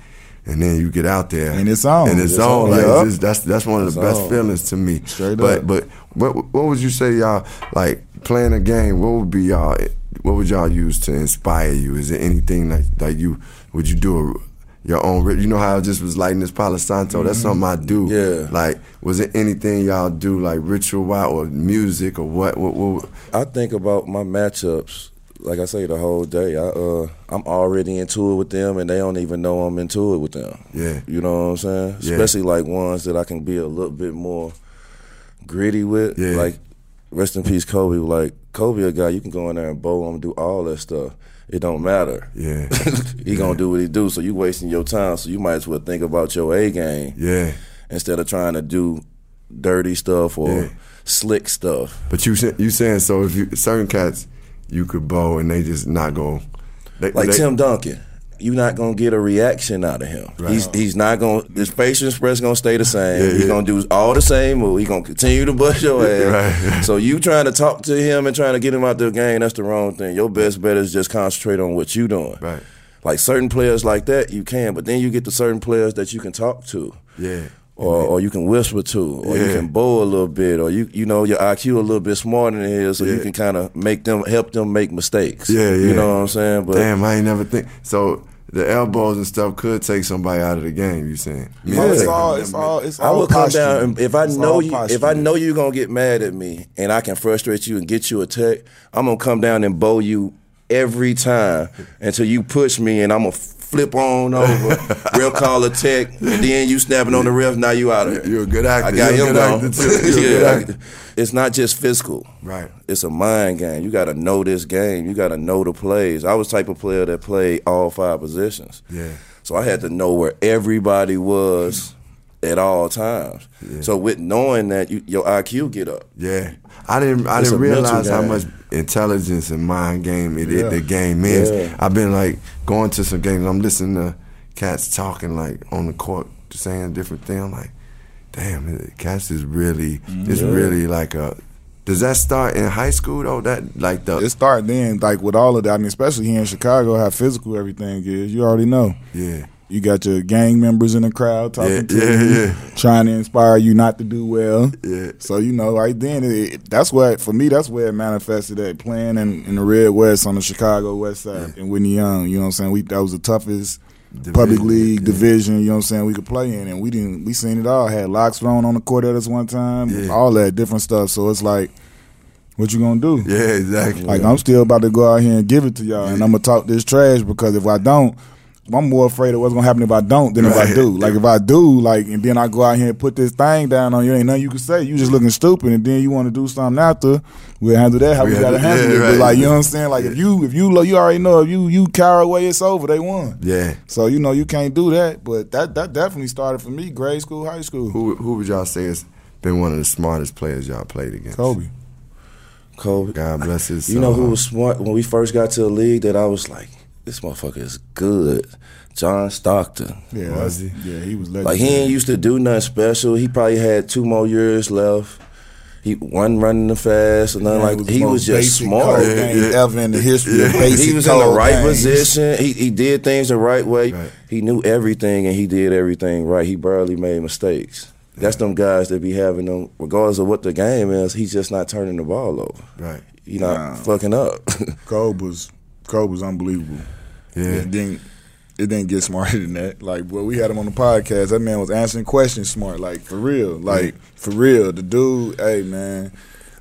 [SPEAKER 2] And then you get out there,
[SPEAKER 3] And it's on.
[SPEAKER 2] and it's,
[SPEAKER 3] It's
[SPEAKER 2] on.
[SPEAKER 3] on,
[SPEAKER 2] Like
[SPEAKER 3] yeah.
[SPEAKER 2] it's that's that's one of the
[SPEAKER 1] It's
[SPEAKER 2] best
[SPEAKER 1] on.
[SPEAKER 2] feelings to me.
[SPEAKER 3] Straight
[SPEAKER 2] but
[SPEAKER 3] up.
[SPEAKER 2] but what what would you say y'all like playing a game? What would be y'all? What would y'all use to inspire you? Is there anything like like you would you do a, your own? You know how I just was lighting this Palo Santo. That's something I do.
[SPEAKER 1] Yeah.
[SPEAKER 2] Like was it anything y'all do like ritual wise or music or what? What? what
[SPEAKER 1] I think about my matchups, like I say, the whole day. I uh, I'm already into it with them, and they don't even know I'm into it with them.
[SPEAKER 2] Yeah.
[SPEAKER 1] you know what I'm saying.
[SPEAKER 2] Yeah.
[SPEAKER 1] Especially like ones that I can be a little bit more gritty with.
[SPEAKER 2] Yeah.
[SPEAKER 1] Like rest in peace, Kobe. Like Kobe, a guy you can go in there and bowl him, do all that stuff. It don't matter.
[SPEAKER 2] Yeah. <laughs>
[SPEAKER 1] he gonna do what he do. So you wasting your time. So you might as well think about your A game
[SPEAKER 2] yeah.
[SPEAKER 1] instead of trying to do dirty stuff or
[SPEAKER 2] Yeah.
[SPEAKER 1] slick stuff.
[SPEAKER 2] But you you saying so if you certain cats you could bow and they just not go. They,
[SPEAKER 1] Like
[SPEAKER 2] they-
[SPEAKER 1] Tim Duncan, you're not gonna get a reaction out of him. He's he's not gonna his facial expression gonna stay the same.
[SPEAKER 2] Yeah,
[SPEAKER 1] he's
[SPEAKER 2] yeah.
[SPEAKER 1] gonna do all the same move. He's gonna continue to bust your ass.
[SPEAKER 2] Right.
[SPEAKER 1] So you trying to talk to him and trying to get him out the game, that's the wrong thing. Your best bet is just concentrate on what you're doing.
[SPEAKER 2] Right.
[SPEAKER 1] Like certain players like that, you can, but then you get to certain players that you can talk to.
[SPEAKER 2] Yeah.
[SPEAKER 1] Or, or you can whisper to, or you can bow a little bit, or you you know your IQ a little bit smarter than his, so you can kind of make them help them make mistakes.
[SPEAKER 2] Yeah, yeah.
[SPEAKER 1] You know what I'm saying? But
[SPEAKER 2] Damn, I ain't never think. So the elbows and stuff could take somebody out of the game. You saying? Oh, me,
[SPEAKER 3] Oh,
[SPEAKER 2] I
[SPEAKER 3] it's all, it's all, it's
[SPEAKER 1] I
[SPEAKER 3] all
[SPEAKER 1] will come down and if I
[SPEAKER 3] It's
[SPEAKER 1] know you,
[SPEAKER 3] posture.
[SPEAKER 1] if I know you're gonna get mad at me and I can frustrate you and get you a tech, I'm gonna come down and bow you every time until you push me and I'm gonna flip on over, <laughs> real call a tech, and then you snapping on the ref. Now you out of here.
[SPEAKER 2] You're a good actor.
[SPEAKER 1] I got
[SPEAKER 2] You're
[SPEAKER 1] him
[SPEAKER 2] good
[SPEAKER 1] gone.
[SPEAKER 2] actor, too. <laughs> You're a good
[SPEAKER 1] yeah,
[SPEAKER 2] actor.
[SPEAKER 1] it's not just physical.
[SPEAKER 2] Right.
[SPEAKER 1] It's a mind game. You got to know this game. You got to know the plays. I was type of player that played all five positions.
[SPEAKER 2] Yeah.
[SPEAKER 1] So I had to know where everybody was at all times. So with knowing that, you, your IQ get up.
[SPEAKER 2] Yeah, I didn't. I
[SPEAKER 1] It's
[SPEAKER 2] didn't realize how much intelligence and mind game it, it the game is.
[SPEAKER 1] Yeah.
[SPEAKER 2] I've been like going to some games. I'm listening to cats talking like on the court, saying different things. I'm like, damn, it- cats is really. It's really like a. Does that start in high school though? That like the
[SPEAKER 3] It start then, like with all of that. I mean, especially here in Chicago, how physical everything is. You already know.
[SPEAKER 2] yeah
[SPEAKER 3] You got your gang members in the crowd talking
[SPEAKER 2] Yeah,
[SPEAKER 3] to
[SPEAKER 2] yeah,
[SPEAKER 3] you,
[SPEAKER 2] yeah.
[SPEAKER 3] trying to inspire you not to do well.
[SPEAKER 2] Yeah.
[SPEAKER 3] So you know, right then, it, that's what for me. That's where it manifested at playing in, in the Red West on the Chicago West Side and Whitney Young. You know what I'm saying? We that was the toughest public league division. You know what I'm saying? We could play in, and we didn't. We seen it all. Had locks thrown on the court at us one time.
[SPEAKER 2] Yeah.
[SPEAKER 3] All that different stuff. So it's like, what you gonna do?
[SPEAKER 2] yeah exactly.
[SPEAKER 3] Like I'm still about to go out here and give it to y'all, and I'm gonna talk this trash because if I don't, I'm more afraid of what's gonna happen if I don't than if I do. Like if I do, like, and then I go out here and put this thing down on you, ain't nothing you can say. You just looking stupid, and then you want to do something after. We'll handle that how we,
[SPEAKER 2] We
[SPEAKER 3] gotta
[SPEAKER 2] handle-
[SPEAKER 3] handle
[SPEAKER 2] yeah,
[SPEAKER 3] it. But like you know what I'm saying? Like if you if you lo- you already know if you you cower away, it's over. They won.
[SPEAKER 2] yeah.
[SPEAKER 3] So you know you can't do that. But that that definitely started for me, grade school, high school.
[SPEAKER 2] Who who would y'all say has been one of the smartest players y'all played against?
[SPEAKER 3] Kobe.
[SPEAKER 1] Kobe.
[SPEAKER 2] God bless his.
[SPEAKER 1] You know who was smart when we first got to the league that I was like, this motherfucker is good. John Stockton.
[SPEAKER 3] Yeah,
[SPEAKER 2] Was he?
[SPEAKER 3] Yeah, he was
[SPEAKER 1] Like he ain't used to do nothing special. He probably had two more years left. He wasn't running the fast or nothing
[SPEAKER 3] Man,
[SPEAKER 1] like
[SPEAKER 3] was
[SPEAKER 1] that. He was just smart.
[SPEAKER 2] Yeah, yeah.
[SPEAKER 3] ever in the history of basic
[SPEAKER 1] he was in the right
[SPEAKER 3] games.
[SPEAKER 1] position. He he did things the right way.
[SPEAKER 2] Right.
[SPEAKER 1] He knew everything and he did everything right. He barely made mistakes. That's them guys that be having them, regardless of what the game is. He's just not turning the ball over.
[SPEAKER 2] Right.
[SPEAKER 1] you not
[SPEAKER 3] Nah.
[SPEAKER 1] fucking up. <laughs>
[SPEAKER 3] Kobe was Kobe was unbelievable.
[SPEAKER 2] Yeah.
[SPEAKER 3] It didn't it didn't get smarter <laughs> than that. Like well, we had him on the podcast. That man was answering questions smart, like for real. Like for real. The dude, hey man,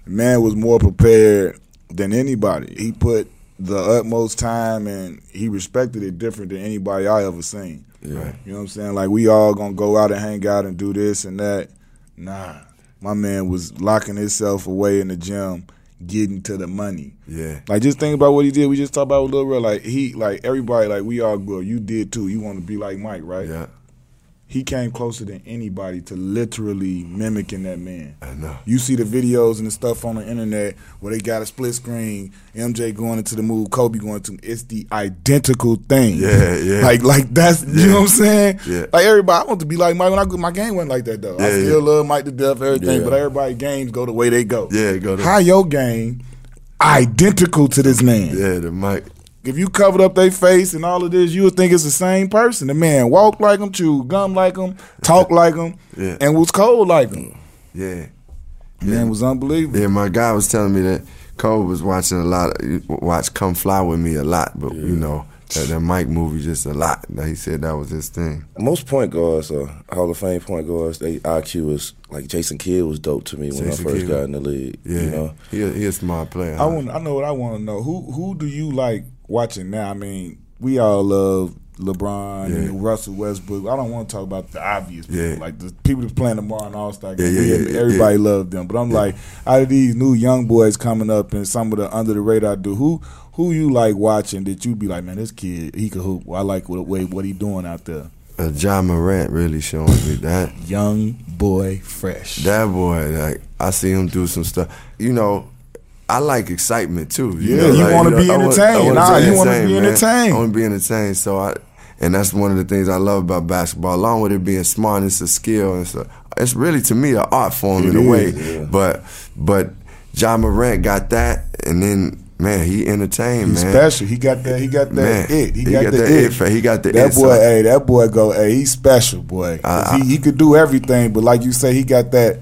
[SPEAKER 3] the man was more prepared than anybody. He put the utmost time and he respected it different than anybody I ever seen.
[SPEAKER 2] Right.
[SPEAKER 3] You know what I'm saying? Like we all gonna go out and hang out and do this and that. Nah. My man was locking himself away in the gym, getting to the money.
[SPEAKER 2] Yeah.
[SPEAKER 3] Like just think about what he did. We just talked about with Lil Real. Like he, like everybody, like we all good. You did too. You want to be like Mike, right?
[SPEAKER 2] Yeah.
[SPEAKER 3] He came closer than anybody to literally mimicking that man.
[SPEAKER 2] I know.
[SPEAKER 3] You see the videos and the stuff on the internet where they got a split screen, MJ going into the move, Kobe going to. It's the identical thing.
[SPEAKER 2] Yeah, yeah. <laughs>
[SPEAKER 3] Like, like that's you know what I'm saying.
[SPEAKER 2] Yeah.
[SPEAKER 3] Like everybody, I want to be like Mike. When I go, my game wasn't like that though. I still
[SPEAKER 2] yeah.
[SPEAKER 3] love Mike to death, everything.
[SPEAKER 1] Yeah.
[SPEAKER 3] But everybody games go the way they go.
[SPEAKER 2] Yeah, go to-
[SPEAKER 3] How your game identical to this man.
[SPEAKER 2] Yeah, the mic.
[SPEAKER 3] If you covered up their face and all of this, you would think it's the same person. The man walked like him, chew gum like him, talk like him,
[SPEAKER 2] Yeah.
[SPEAKER 3] and was cold like him.
[SPEAKER 2] Yeah.
[SPEAKER 3] Man was unbelievable.
[SPEAKER 2] Yeah, my guy was telling me that Cole was watching a lot, of, watch Come Fly With Me a lot, but you know, that, that Mike movie just a lot. That He said that was his thing.
[SPEAKER 1] Most point guards, uh, Hall of Fame point guards, they IQ is like Jason Kidd was dope to me when
[SPEAKER 2] Jason
[SPEAKER 1] I first
[SPEAKER 2] Kidd.
[SPEAKER 1] got in the league.
[SPEAKER 2] Yeah,
[SPEAKER 1] You know,
[SPEAKER 2] he, he a smart player.
[SPEAKER 3] I
[SPEAKER 2] huh?
[SPEAKER 3] want. I know what I want to know. Who who do you like watching now? I mean, we all love LeBron
[SPEAKER 2] Yeah.
[SPEAKER 3] and Russell Westbrook. I don't want to talk about the obvious people,
[SPEAKER 2] Yeah.
[SPEAKER 3] like the people that's playing tomorrow in All Star game.
[SPEAKER 2] Yeah, yeah,
[SPEAKER 3] Everybody
[SPEAKER 2] yeah.
[SPEAKER 3] love them, but I'm like, out of these new young boys coming up and some of the under the radar do who who you like watching that you be like, man, this kid he could hoop. I like what way what he doing out there.
[SPEAKER 2] uh, Ja Morant really showing me that.
[SPEAKER 3] Young boy, fresh.
[SPEAKER 2] That boy, like I see him do some stuff. You know, I like excitement too.
[SPEAKER 3] Yeah,
[SPEAKER 2] know,
[SPEAKER 3] you
[SPEAKER 2] like,
[SPEAKER 3] wanna be
[SPEAKER 2] I wa-
[SPEAKER 3] entertained. Nah, you wanna be entertained.
[SPEAKER 2] I want to be entertained. So I, and that's one of the things I love about basketball. Along with it being smart, it's a skill. It's a, it's really to me an art form
[SPEAKER 3] It
[SPEAKER 2] in a way.
[SPEAKER 3] is,
[SPEAKER 1] yeah.
[SPEAKER 2] But but Ja Morant got that, and then man, he entertained
[SPEAKER 3] He's
[SPEAKER 2] man.
[SPEAKER 3] special. He got that. He got that
[SPEAKER 2] Man,
[SPEAKER 3] it. He,
[SPEAKER 2] he
[SPEAKER 3] got,
[SPEAKER 2] got
[SPEAKER 3] the
[SPEAKER 2] that
[SPEAKER 3] it.
[SPEAKER 2] it he got the
[SPEAKER 3] that
[SPEAKER 2] it,
[SPEAKER 3] boy.
[SPEAKER 2] son.
[SPEAKER 3] Hey, that boy go. Hey, he's special, boy. He, he could do everything, but like you say, he got that.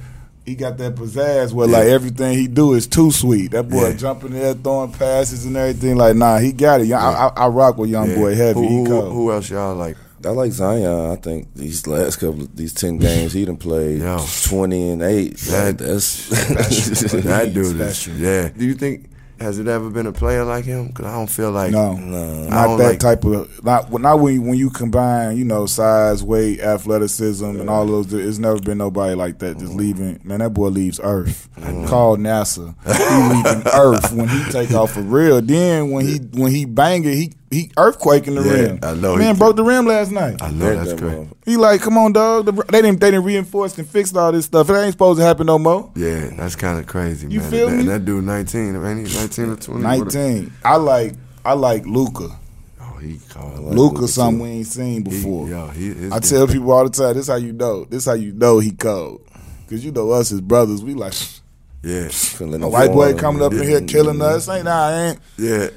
[SPEAKER 3] He got that pizzazz where like everything he do is too sweet. That boy
[SPEAKER 2] Yeah.
[SPEAKER 3] jumping there, throwing passes and everything. Like nah, he got it. I, I, I rock with young
[SPEAKER 2] Yeah.
[SPEAKER 3] boy heavy.
[SPEAKER 2] Who, who,
[SPEAKER 3] cold.
[SPEAKER 2] who else y'all like?
[SPEAKER 1] I like Zion. I think these last couple, of, these ten games he done played
[SPEAKER 2] Yo.
[SPEAKER 1] twenty and eight.
[SPEAKER 2] That-
[SPEAKER 1] That, that's <laughs>
[SPEAKER 2] that dude is yeah. Do you think has it ever been a player like him? Because I don't feel like
[SPEAKER 3] No,
[SPEAKER 1] No.
[SPEAKER 3] Not that
[SPEAKER 2] like-
[SPEAKER 3] type of not not when you, when you combine you know size, weight, athleticism, and all those. It's never been nobody like that just mm-hmm. leaving. Man, that boy leaves Earth. Mm-hmm. Call NASA. He leaving <laughs> Earth when he take off for real. Then when he when he bang it, he he earthquaking the
[SPEAKER 2] Yeah,
[SPEAKER 3] rim.
[SPEAKER 2] I know he
[SPEAKER 3] Man
[SPEAKER 2] did.
[SPEAKER 3] broke the rim last night.
[SPEAKER 2] I know that's
[SPEAKER 1] that
[SPEAKER 2] great.
[SPEAKER 3] He like, come on, dog. The, they didn't they didn't reinforce and fix all this stuff. It ain't supposed to happen no more.
[SPEAKER 2] Yeah, that's kind of crazy,
[SPEAKER 3] You
[SPEAKER 2] man.
[SPEAKER 3] feel
[SPEAKER 2] that,
[SPEAKER 3] me?
[SPEAKER 2] That dude, nineteen, man. he? Nineteen or twenty?
[SPEAKER 3] Nineteen. I like I like Luka.
[SPEAKER 2] Oh, he called.
[SPEAKER 1] like
[SPEAKER 3] Luca,
[SPEAKER 1] Luka,
[SPEAKER 3] something
[SPEAKER 1] too.
[SPEAKER 3] we ain't seen
[SPEAKER 2] He,
[SPEAKER 3] before.
[SPEAKER 2] yo, he.
[SPEAKER 3] I tell people all the time, this how you know. This how you know he cold. Cause you know us as brothers, we like
[SPEAKER 2] yeah,
[SPEAKER 3] a white boy coming up in here killing us. Ain't I ain't
[SPEAKER 2] yeah,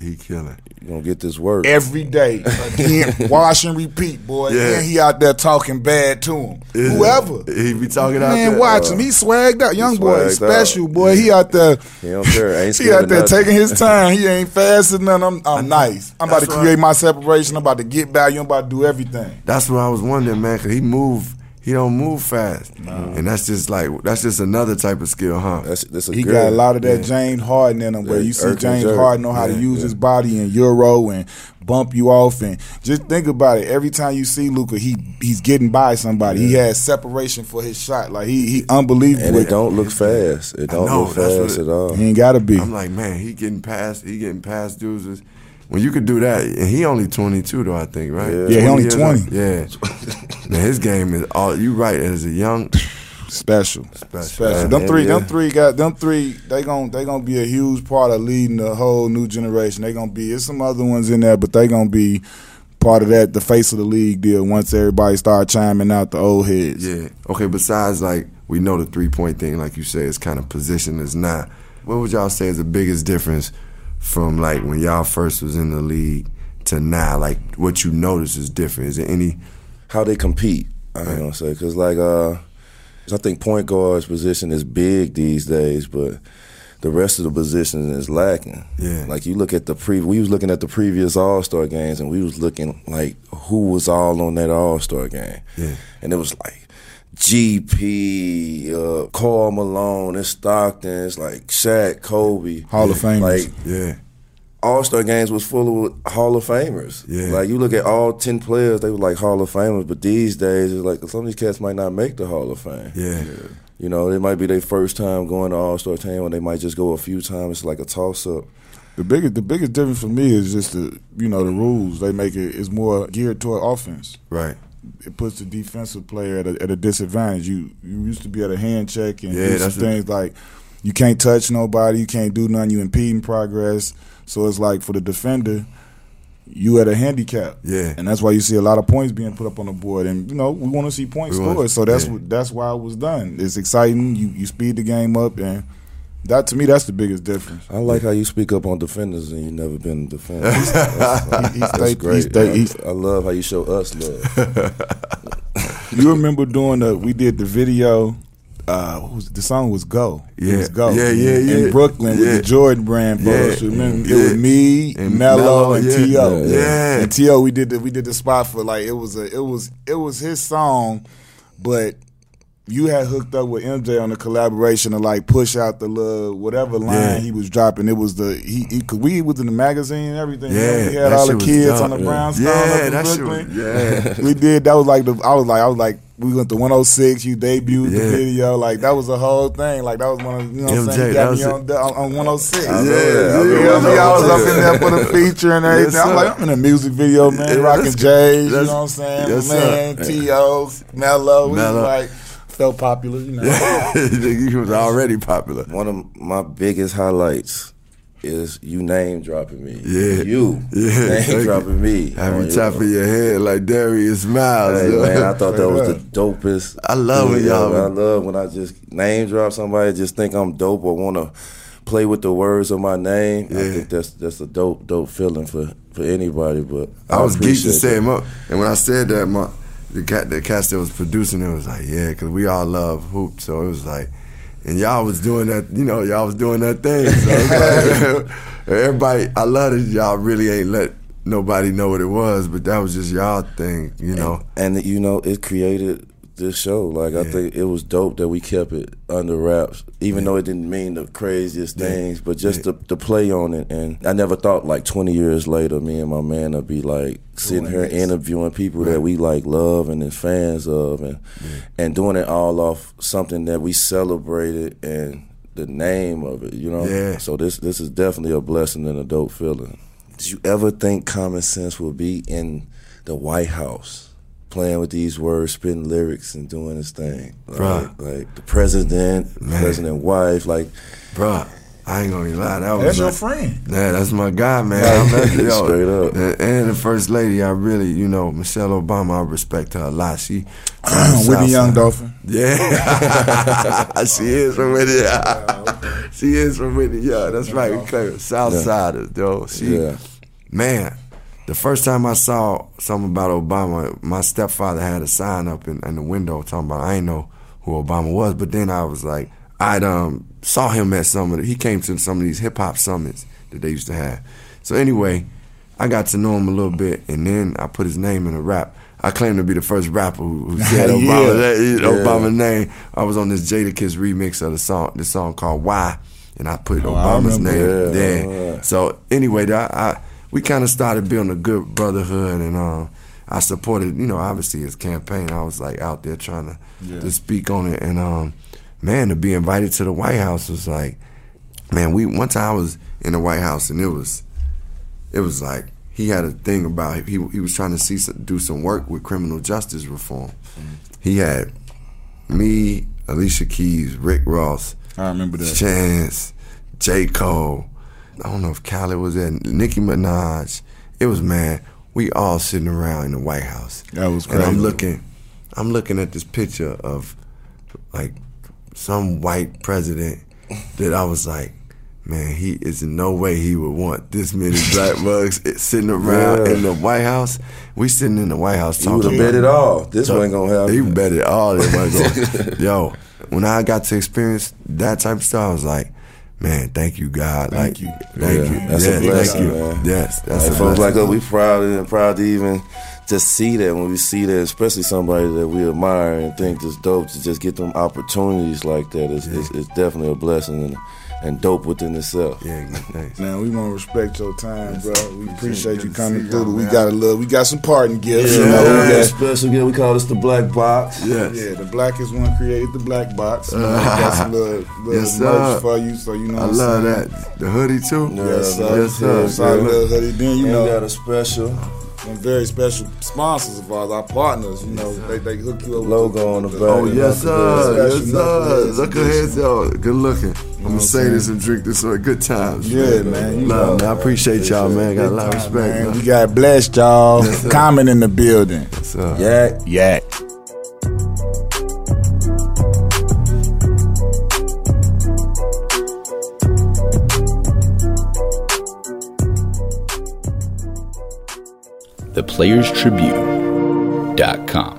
[SPEAKER 2] he killing.
[SPEAKER 1] You gonna get this work?
[SPEAKER 3] every day. Again, <laughs> wash and repeat, boy.
[SPEAKER 2] Yeah.
[SPEAKER 3] And he out there talking bad to him.
[SPEAKER 2] Yeah.
[SPEAKER 3] Whoever.
[SPEAKER 2] he be talking out there.
[SPEAKER 3] Man,
[SPEAKER 2] there.
[SPEAKER 3] watch
[SPEAKER 1] uh,
[SPEAKER 3] him. He swagged out. Young boy, special
[SPEAKER 1] out.
[SPEAKER 3] boy. He out there.
[SPEAKER 1] He don't care. Ain't <laughs>
[SPEAKER 3] He out there
[SPEAKER 1] nothing.
[SPEAKER 3] taking his <laughs> time. He ain't fast or nothing. I'm, I'm nice. I'm about to
[SPEAKER 2] That's right.
[SPEAKER 3] create my separation. I'm about to get value. I'm about to do everything.
[SPEAKER 2] That's what I was wondering, man. Cause he move, he don't move fast, and that's just like that's just another type of skill, huh?
[SPEAKER 1] That's, that's a
[SPEAKER 3] He
[SPEAKER 1] good,
[SPEAKER 3] got a lot of that
[SPEAKER 2] Yeah.
[SPEAKER 3] James Harden in him, where
[SPEAKER 1] Yeah,
[SPEAKER 3] you see James
[SPEAKER 1] Jerk.
[SPEAKER 3] Harden know how to use
[SPEAKER 2] yeah.
[SPEAKER 3] his body in Euro and bump you off, and just think about it. Every time you see Luka, he he's getting by somebody. He has separation for his shot, like he he unbelievable.
[SPEAKER 1] and it don't look fast. It don't
[SPEAKER 2] know,
[SPEAKER 1] look
[SPEAKER 2] that's what
[SPEAKER 1] fast
[SPEAKER 2] it-
[SPEAKER 1] at all.
[SPEAKER 3] He ain't gotta be.
[SPEAKER 2] I'm like, man, he getting past, he getting past dudes. Is- When you could do that, and he only 22 though, I think, right?
[SPEAKER 1] Yeah.
[SPEAKER 3] Yeah, he only 20.
[SPEAKER 2] old? Yeah, <laughs> man, his game is all. You right as a young. <sighs>
[SPEAKER 3] Special,
[SPEAKER 2] Special.
[SPEAKER 3] special.
[SPEAKER 1] Yeah,
[SPEAKER 3] them
[SPEAKER 1] yeah,
[SPEAKER 3] three, them three got them three. They gon' they gonna be a huge part of leading the whole new generation. They gonna be. There's some other ones in there, but they gonna be part of that. The face of the league deal. Once everybody start chiming out the old heads.
[SPEAKER 2] Yeah. Okay. Besides, like we know the three point thing, like you say, is kind of position is not. What would y'all say is the biggest difference from like when y'all first was in the league to now? Like what you notice is different. Is there any?
[SPEAKER 1] how they compete. I ain't gonna say because like uh, I think point guard's position is big these days, but the rest of the positions is lacking.
[SPEAKER 2] Yeah.
[SPEAKER 1] Like you look at the pre we was looking at the previous All Star games and we was looking like who was all on that All Star game.
[SPEAKER 2] Yeah.
[SPEAKER 1] And it was like GP, uh, Karl Malone, and Stockton, it's like Shaq, Kobe.
[SPEAKER 3] Hall of Famers.
[SPEAKER 1] Like
[SPEAKER 2] Yeah.
[SPEAKER 1] all Star games was full of Hall of Famers.
[SPEAKER 2] Yeah.
[SPEAKER 1] Like you look at all ten players, they were like Hall of Famers. But these days, it's like some of these cats might not make the Hall of Fame.
[SPEAKER 2] Yeah.
[SPEAKER 1] You know, it might be their first time going to All Star team, or they might just go a few times. It's like a toss up.
[SPEAKER 3] The biggest the biggest difference for me is just the you know the rules they make it it is more geared toward offense.
[SPEAKER 2] Right.
[SPEAKER 3] It puts the defensive player at a, at a disadvantage. You you used to be at a hand check and
[SPEAKER 2] Yeah,
[SPEAKER 3] do some
[SPEAKER 2] that's a-
[SPEAKER 3] things like you can't touch nobody, you can't do nothing, you impeding progress. So it's like for the defender, you at a handicap.
[SPEAKER 2] Yeah.
[SPEAKER 3] And that's why you see a lot of points being put up on the board. And you know, we want to see points scored. So that's
[SPEAKER 2] yeah.
[SPEAKER 3] what that's why it was done. It's exciting. You you speed the game up and that to me that's the biggest difference.
[SPEAKER 1] I like how you speak up on defenders and you never been a defender. That's, <laughs>
[SPEAKER 3] He- he
[SPEAKER 1] that's
[SPEAKER 3] stay- he
[SPEAKER 1] great.
[SPEAKER 3] stay-
[SPEAKER 1] I,
[SPEAKER 3] he-
[SPEAKER 1] I love how you show us love. <laughs>
[SPEAKER 3] You remember doing the we did the video. Uh, was the song was "Go"?
[SPEAKER 2] Yeah.
[SPEAKER 3] was "Go."
[SPEAKER 2] Yeah, yeah, yeah.
[SPEAKER 3] In Brooklyn with the Jordan brand photos.
[SPEAKER 2] Yeah.
[SPEAKER 3] Remember,
[SPEAKER 2] Yeah.
[SPEAKER 3] it was me,
[SPEAKER 2] And
[SPEAKER 3] Mello, and
[SPEAKER 2] yeah.
[SPEAKER 3] T.O.
[SPEAKER 2] Yeah. Yeah.
[SPEAKER 3] And T.O. We did the we did the spot for like it was a it was it was his song, but you had hooked up with MJ on the collaboration to like push out the little whatever line
[SPEAKER 2] Yeah.
[SPEAKER 3] he was dropping. It was the he, he cause we was in the magazine and everything.
[SPEAKER 2] Yeah,
[SPEAKER 3] we had all the kids
[SPEAKER 2] dope.
[SPEAKER 3] on the
[SPEAKER 2] Yeah.
[SPEAKER 3] brownstone
[SPEAKER 2] Yeah,
[SPEAKER 3] up in
[SPEAKER 2] that shit
[SPEAKER 3] Brooklyn.
[SPEAKER 2] was- yeah.
[SPEAKER 3] we did. That was like the. I was like, I was like, we went to 106. You debuted the video. Like that was a whole thing. Like that was one of you know what I'm
[SPEAKER 2] MJ,
[SPEAKER 3] saying. You got me on, the- on, on 106.
[SPEAKER 1] I know
[SPEAKER 2] Yeah,
[SPEAKER 1] that. I
[SPEAKER 2] yeah,
[SPEAKER 1] remember
[SPEAKER 3] You know,
[SPEAKER 1] that.
[SPEAKER 3] I was up in there for the feature and everything.
[SPEAKER 2] Yes,
[SPEAKER 3] I'm like. I'm in a music video, man.
[SPEAKER 2] Yeah,
[SPEAKER 3] Rocking J's, you know what I'm saying?
[SPEAKER 2] yes,
[SPEAKER 3] man,
[SPEAKER 2] sir.
[SPEAKER 3] T.O., Mello. We
[SPEAKER 2] Mello.
[SPEAKER 3] like, felt popular, you know. <laughs>
[SPEAKER 2] he was already popular.
[SPEAKER 1] One of my biggest highlights is you name dropping me.
[SPEAKER 2] Yeah.
[SPEAKER 1] You
[SPEAKER 2] Yeah, thank
[SPEAKER 1] name
[SPEAKER 2] you.
[SPEAKER 1] dropping me.
[SPEAKER 2] Have
[SPEAKER 1] on
[SPEAKER 2] you top of
[SPEAKER 1] your-
[SPEAKER 2] your head like Darius Miles.
[SPEAKER 1] Hey man, I thought that was the dopest.
[SPEAKER 2] I love it, y'all.
[SPEAKER 1] ever. I love when I just name drop somebody, just think I'm dope or want to play with the words of my name. I think that's that's a dope dope feeling for for anybody. But
[SPEAKER 2] I was geeked to
[SPEAKER 1] appreciate
[SPEAKER 2] say him up, and when I said that, my the cat the cast that was producing it was like, yeah, because we all love hoop, so it was like, and y'all was doing that, you know, y'all was doing that thing. So like, <laughs> <laughs> everybody, I love it. Y'all really ain't let nobody know what it was, but that was just y'all thing, you know.
[SPEAKER 1] and you know it created this show. Like I think it was dope that we kept it under wraps, even though it didn't mean the craziest
[SPEAKER 2] Yeah.
[SPEAKER 1] things, but just the, the play on it. And I never thought like 20 years later, me and my man would be like sitting
[SPEAKER 3] Doing
[SPEAKER 1] here
[SPEAKER 3] this.
[SPEAKER 1] interviewing people that we like love and is fans of, and and doing it all off something that we celebrated and the name of it. You know,
[SPEAKER 2] Yeah.
[SPEAKER 1] So this this is definitely a blessing and a dope feeling. Did you ever think Common Sense would be in the White House? Playing with these words, spitting lyrics, and doing his thing, like,
[SPEAKER 2] Bruh.
[SPEAKER 1] like the president,
[SPEAKER 2] Man.
[SPEAKER 1] president wife, like
[SPEAKER 2] Bruh, I ain't gonna lie, that was
[SPEAKER 3] That's your friend.
[SPEAKER 2] Yeah, that's my guy, man. I met, <laughs> yo,
[SPEAKER 1] Straight up.
[SPEAKER 2] And, and the first lady, I really, you know, Michelle Obama, I respect her a lot. She <clears throat>
[SPEAKER 3] Whitney Young Dolphin.
[SPEAKER 2] Yeah, <laughs> she is from Whitney. <laughs> she is from Whitney. Yeah, that's right. Clear. Southsiders, though. She,
[SPEAKER 1] Yeah.
[SPEAKER 2] man, the first time I saw something about Obama, my stepfather had a sign up in, in the window talking about I ain't know who Obama was, but then I was like, I'd um saw him at some of the, he came to some of these hip hop summits that they used to have. So anyway, I got to know him a little bit, and then I put his name in a rap. I claim to be the first rapper who, who <laughs> said
[SPEAKER 3] Yeah.
[SPEAKER 2] Obama,
[SPEAKER 1] Yeah.
[SPEAKER 2] Obama's name. I was on this Jada Jadakiss remix of the song, this song called "Why," and I put
[SPEAKER 3] Oh,
[SPEAKER 2] Obama's
[SPEAKER 3] remember.
[SPEAKER 2] name
[SPEAKER 1] Yeah,
[SPEAKER 2] there. So anyway, that I we kind of started building a good brotherhood, and um, I supported, you know, obviously his campaign. I was like out there trying to
[SPEAKER 3] Yeah.
[SPEAKER 2] to speak on it, and um, man, to be invited to the White House was like, man, we one time I was in the White House, and it was, it was like he had a thing about he he was trying to see some, do some work with criminal justice reform. He had me, Alicia Keys, Rick Ross,
[SPEAKER 3] I remember that.
[SPEAKER 2] Chance, J. Cole. I don't know if Khaled was there. Nicki Minaj. It was man. We all sitting around in the White House.
[SPEAKER 3] That was
[SPEAKER 2] And I'm looking, I'm looking at this picture of like some white president that I was like, man, he is in no way he would want this many <laughs> black mugs sitting around
[SPEAKER 1] Yeah.
[SPEAKER 2] in the White House. We sitting in the White House
[SPEAKER 1] you would
[SPEAKER 2] talking.
[SPEAKER 1] have bet it all. This
[SPEAKER 2] So,
[SPEAKER 1] wasn't gonna happen.
[SPEAKER 2] You bet it all. That wasn't gonna- Yo, when I got to experience that type of stuff, I was like, man, thank you, God.
[SPEAKER 3] Thank
[SPEAKER 2] like,
[SPEAKER 3] you.
[SPEAKER 2] thank
[SPEAKER 1] Yeah,
[SPEAKER 2] you.
[SPEAKER 1] that's a blessing,
[SPEAKER 2] thank you.
[SPEAKER 1] man.
[SPEAKER 2] Yes, that's
[SPEAKER 1] Like
[SPEAKER 2] a
[SPEAKER 1] folks like us, we proud and proud to even just see that when we see that, especially somebody that we admire and think is dope to just get them opportunities like that is is, is definitely a blessing and, and dope within itself.
[SPEAKER 2] Yeah, thanks.
[SPEAKER 3] Man, we want to respect your time, bro. We
[SPEAKER 2] Good
[SPEAKER 3] appreciate you
[SPEAKER 2] see
[SPEAKER 3] coming
[SPEAKER 2] y'all,
[SPEAKER 3] through. We
[SPEAKER 2] man.
[SPEAKER 3] got a little, we got some parting gifts.
[SPEAKER 1] Yeah,
[SPEAKER 3] you know,
[SPEAKER 1] man,
[SPEAKER 3] we got-
[SPEAKER 1] special gift. We call this the black box.
[SPEAKER 2] Yes.
[SPEAKER 3] Yeah, the blackest one created the black box. You know, we got <laughs> some little, little
[SPEAKER 2] Yes,
[SPEAKER 3] merch
[SPEAKER 2] sir.
[SPEAKER 3] for you, so you know.
[SPEAKER 2] I
[SPEAKER 3] what
[SPEAKER 2] love
[SPEAKER 3] saying?
[SPEAKER 2] that. The hoodie too.
[SPEAKER 1] Yeah,
[SPEAKER 3] Yes, sir.
[SPEAKER 2] Yes, sir.
[SPEAKER 3] Yeah, sorry,
[SPEAKER 2] Yeah.
[SPEAKER 3] little hoodie. Then you
[SPEAKER 1] And
[SPEAKER 3] know,
[SPEAKER 1] got a special
[SPEAKER 3] some very special sponsors of ours, our partners. You know, they, they hook you up with
[SPEAKER 1] Logo on the back.
[SPEAKER 2] Oh yes, sir. Yes, sir. Look ahead, yo. Good looking. I'm gonna say this and drink this. So good times.
[SPEAKER 3] Yeah, man. You
[SPEAKER 2] Love,
[SPEAKER 3] know,
[SPEAKER 2] man. I appreciate y'all, man. Got a lot of respect,
[SPEAKER 3] man.
[SPEAKER 2] man.
[SPEAKER 3] We got blessed, y'all. Common in the building.
[SPEAKER 2] So,
[SPEAKER 1] Yak.
[SPEAKER 3] Yak.
[SPEAKER 4] theplayerstribune.com.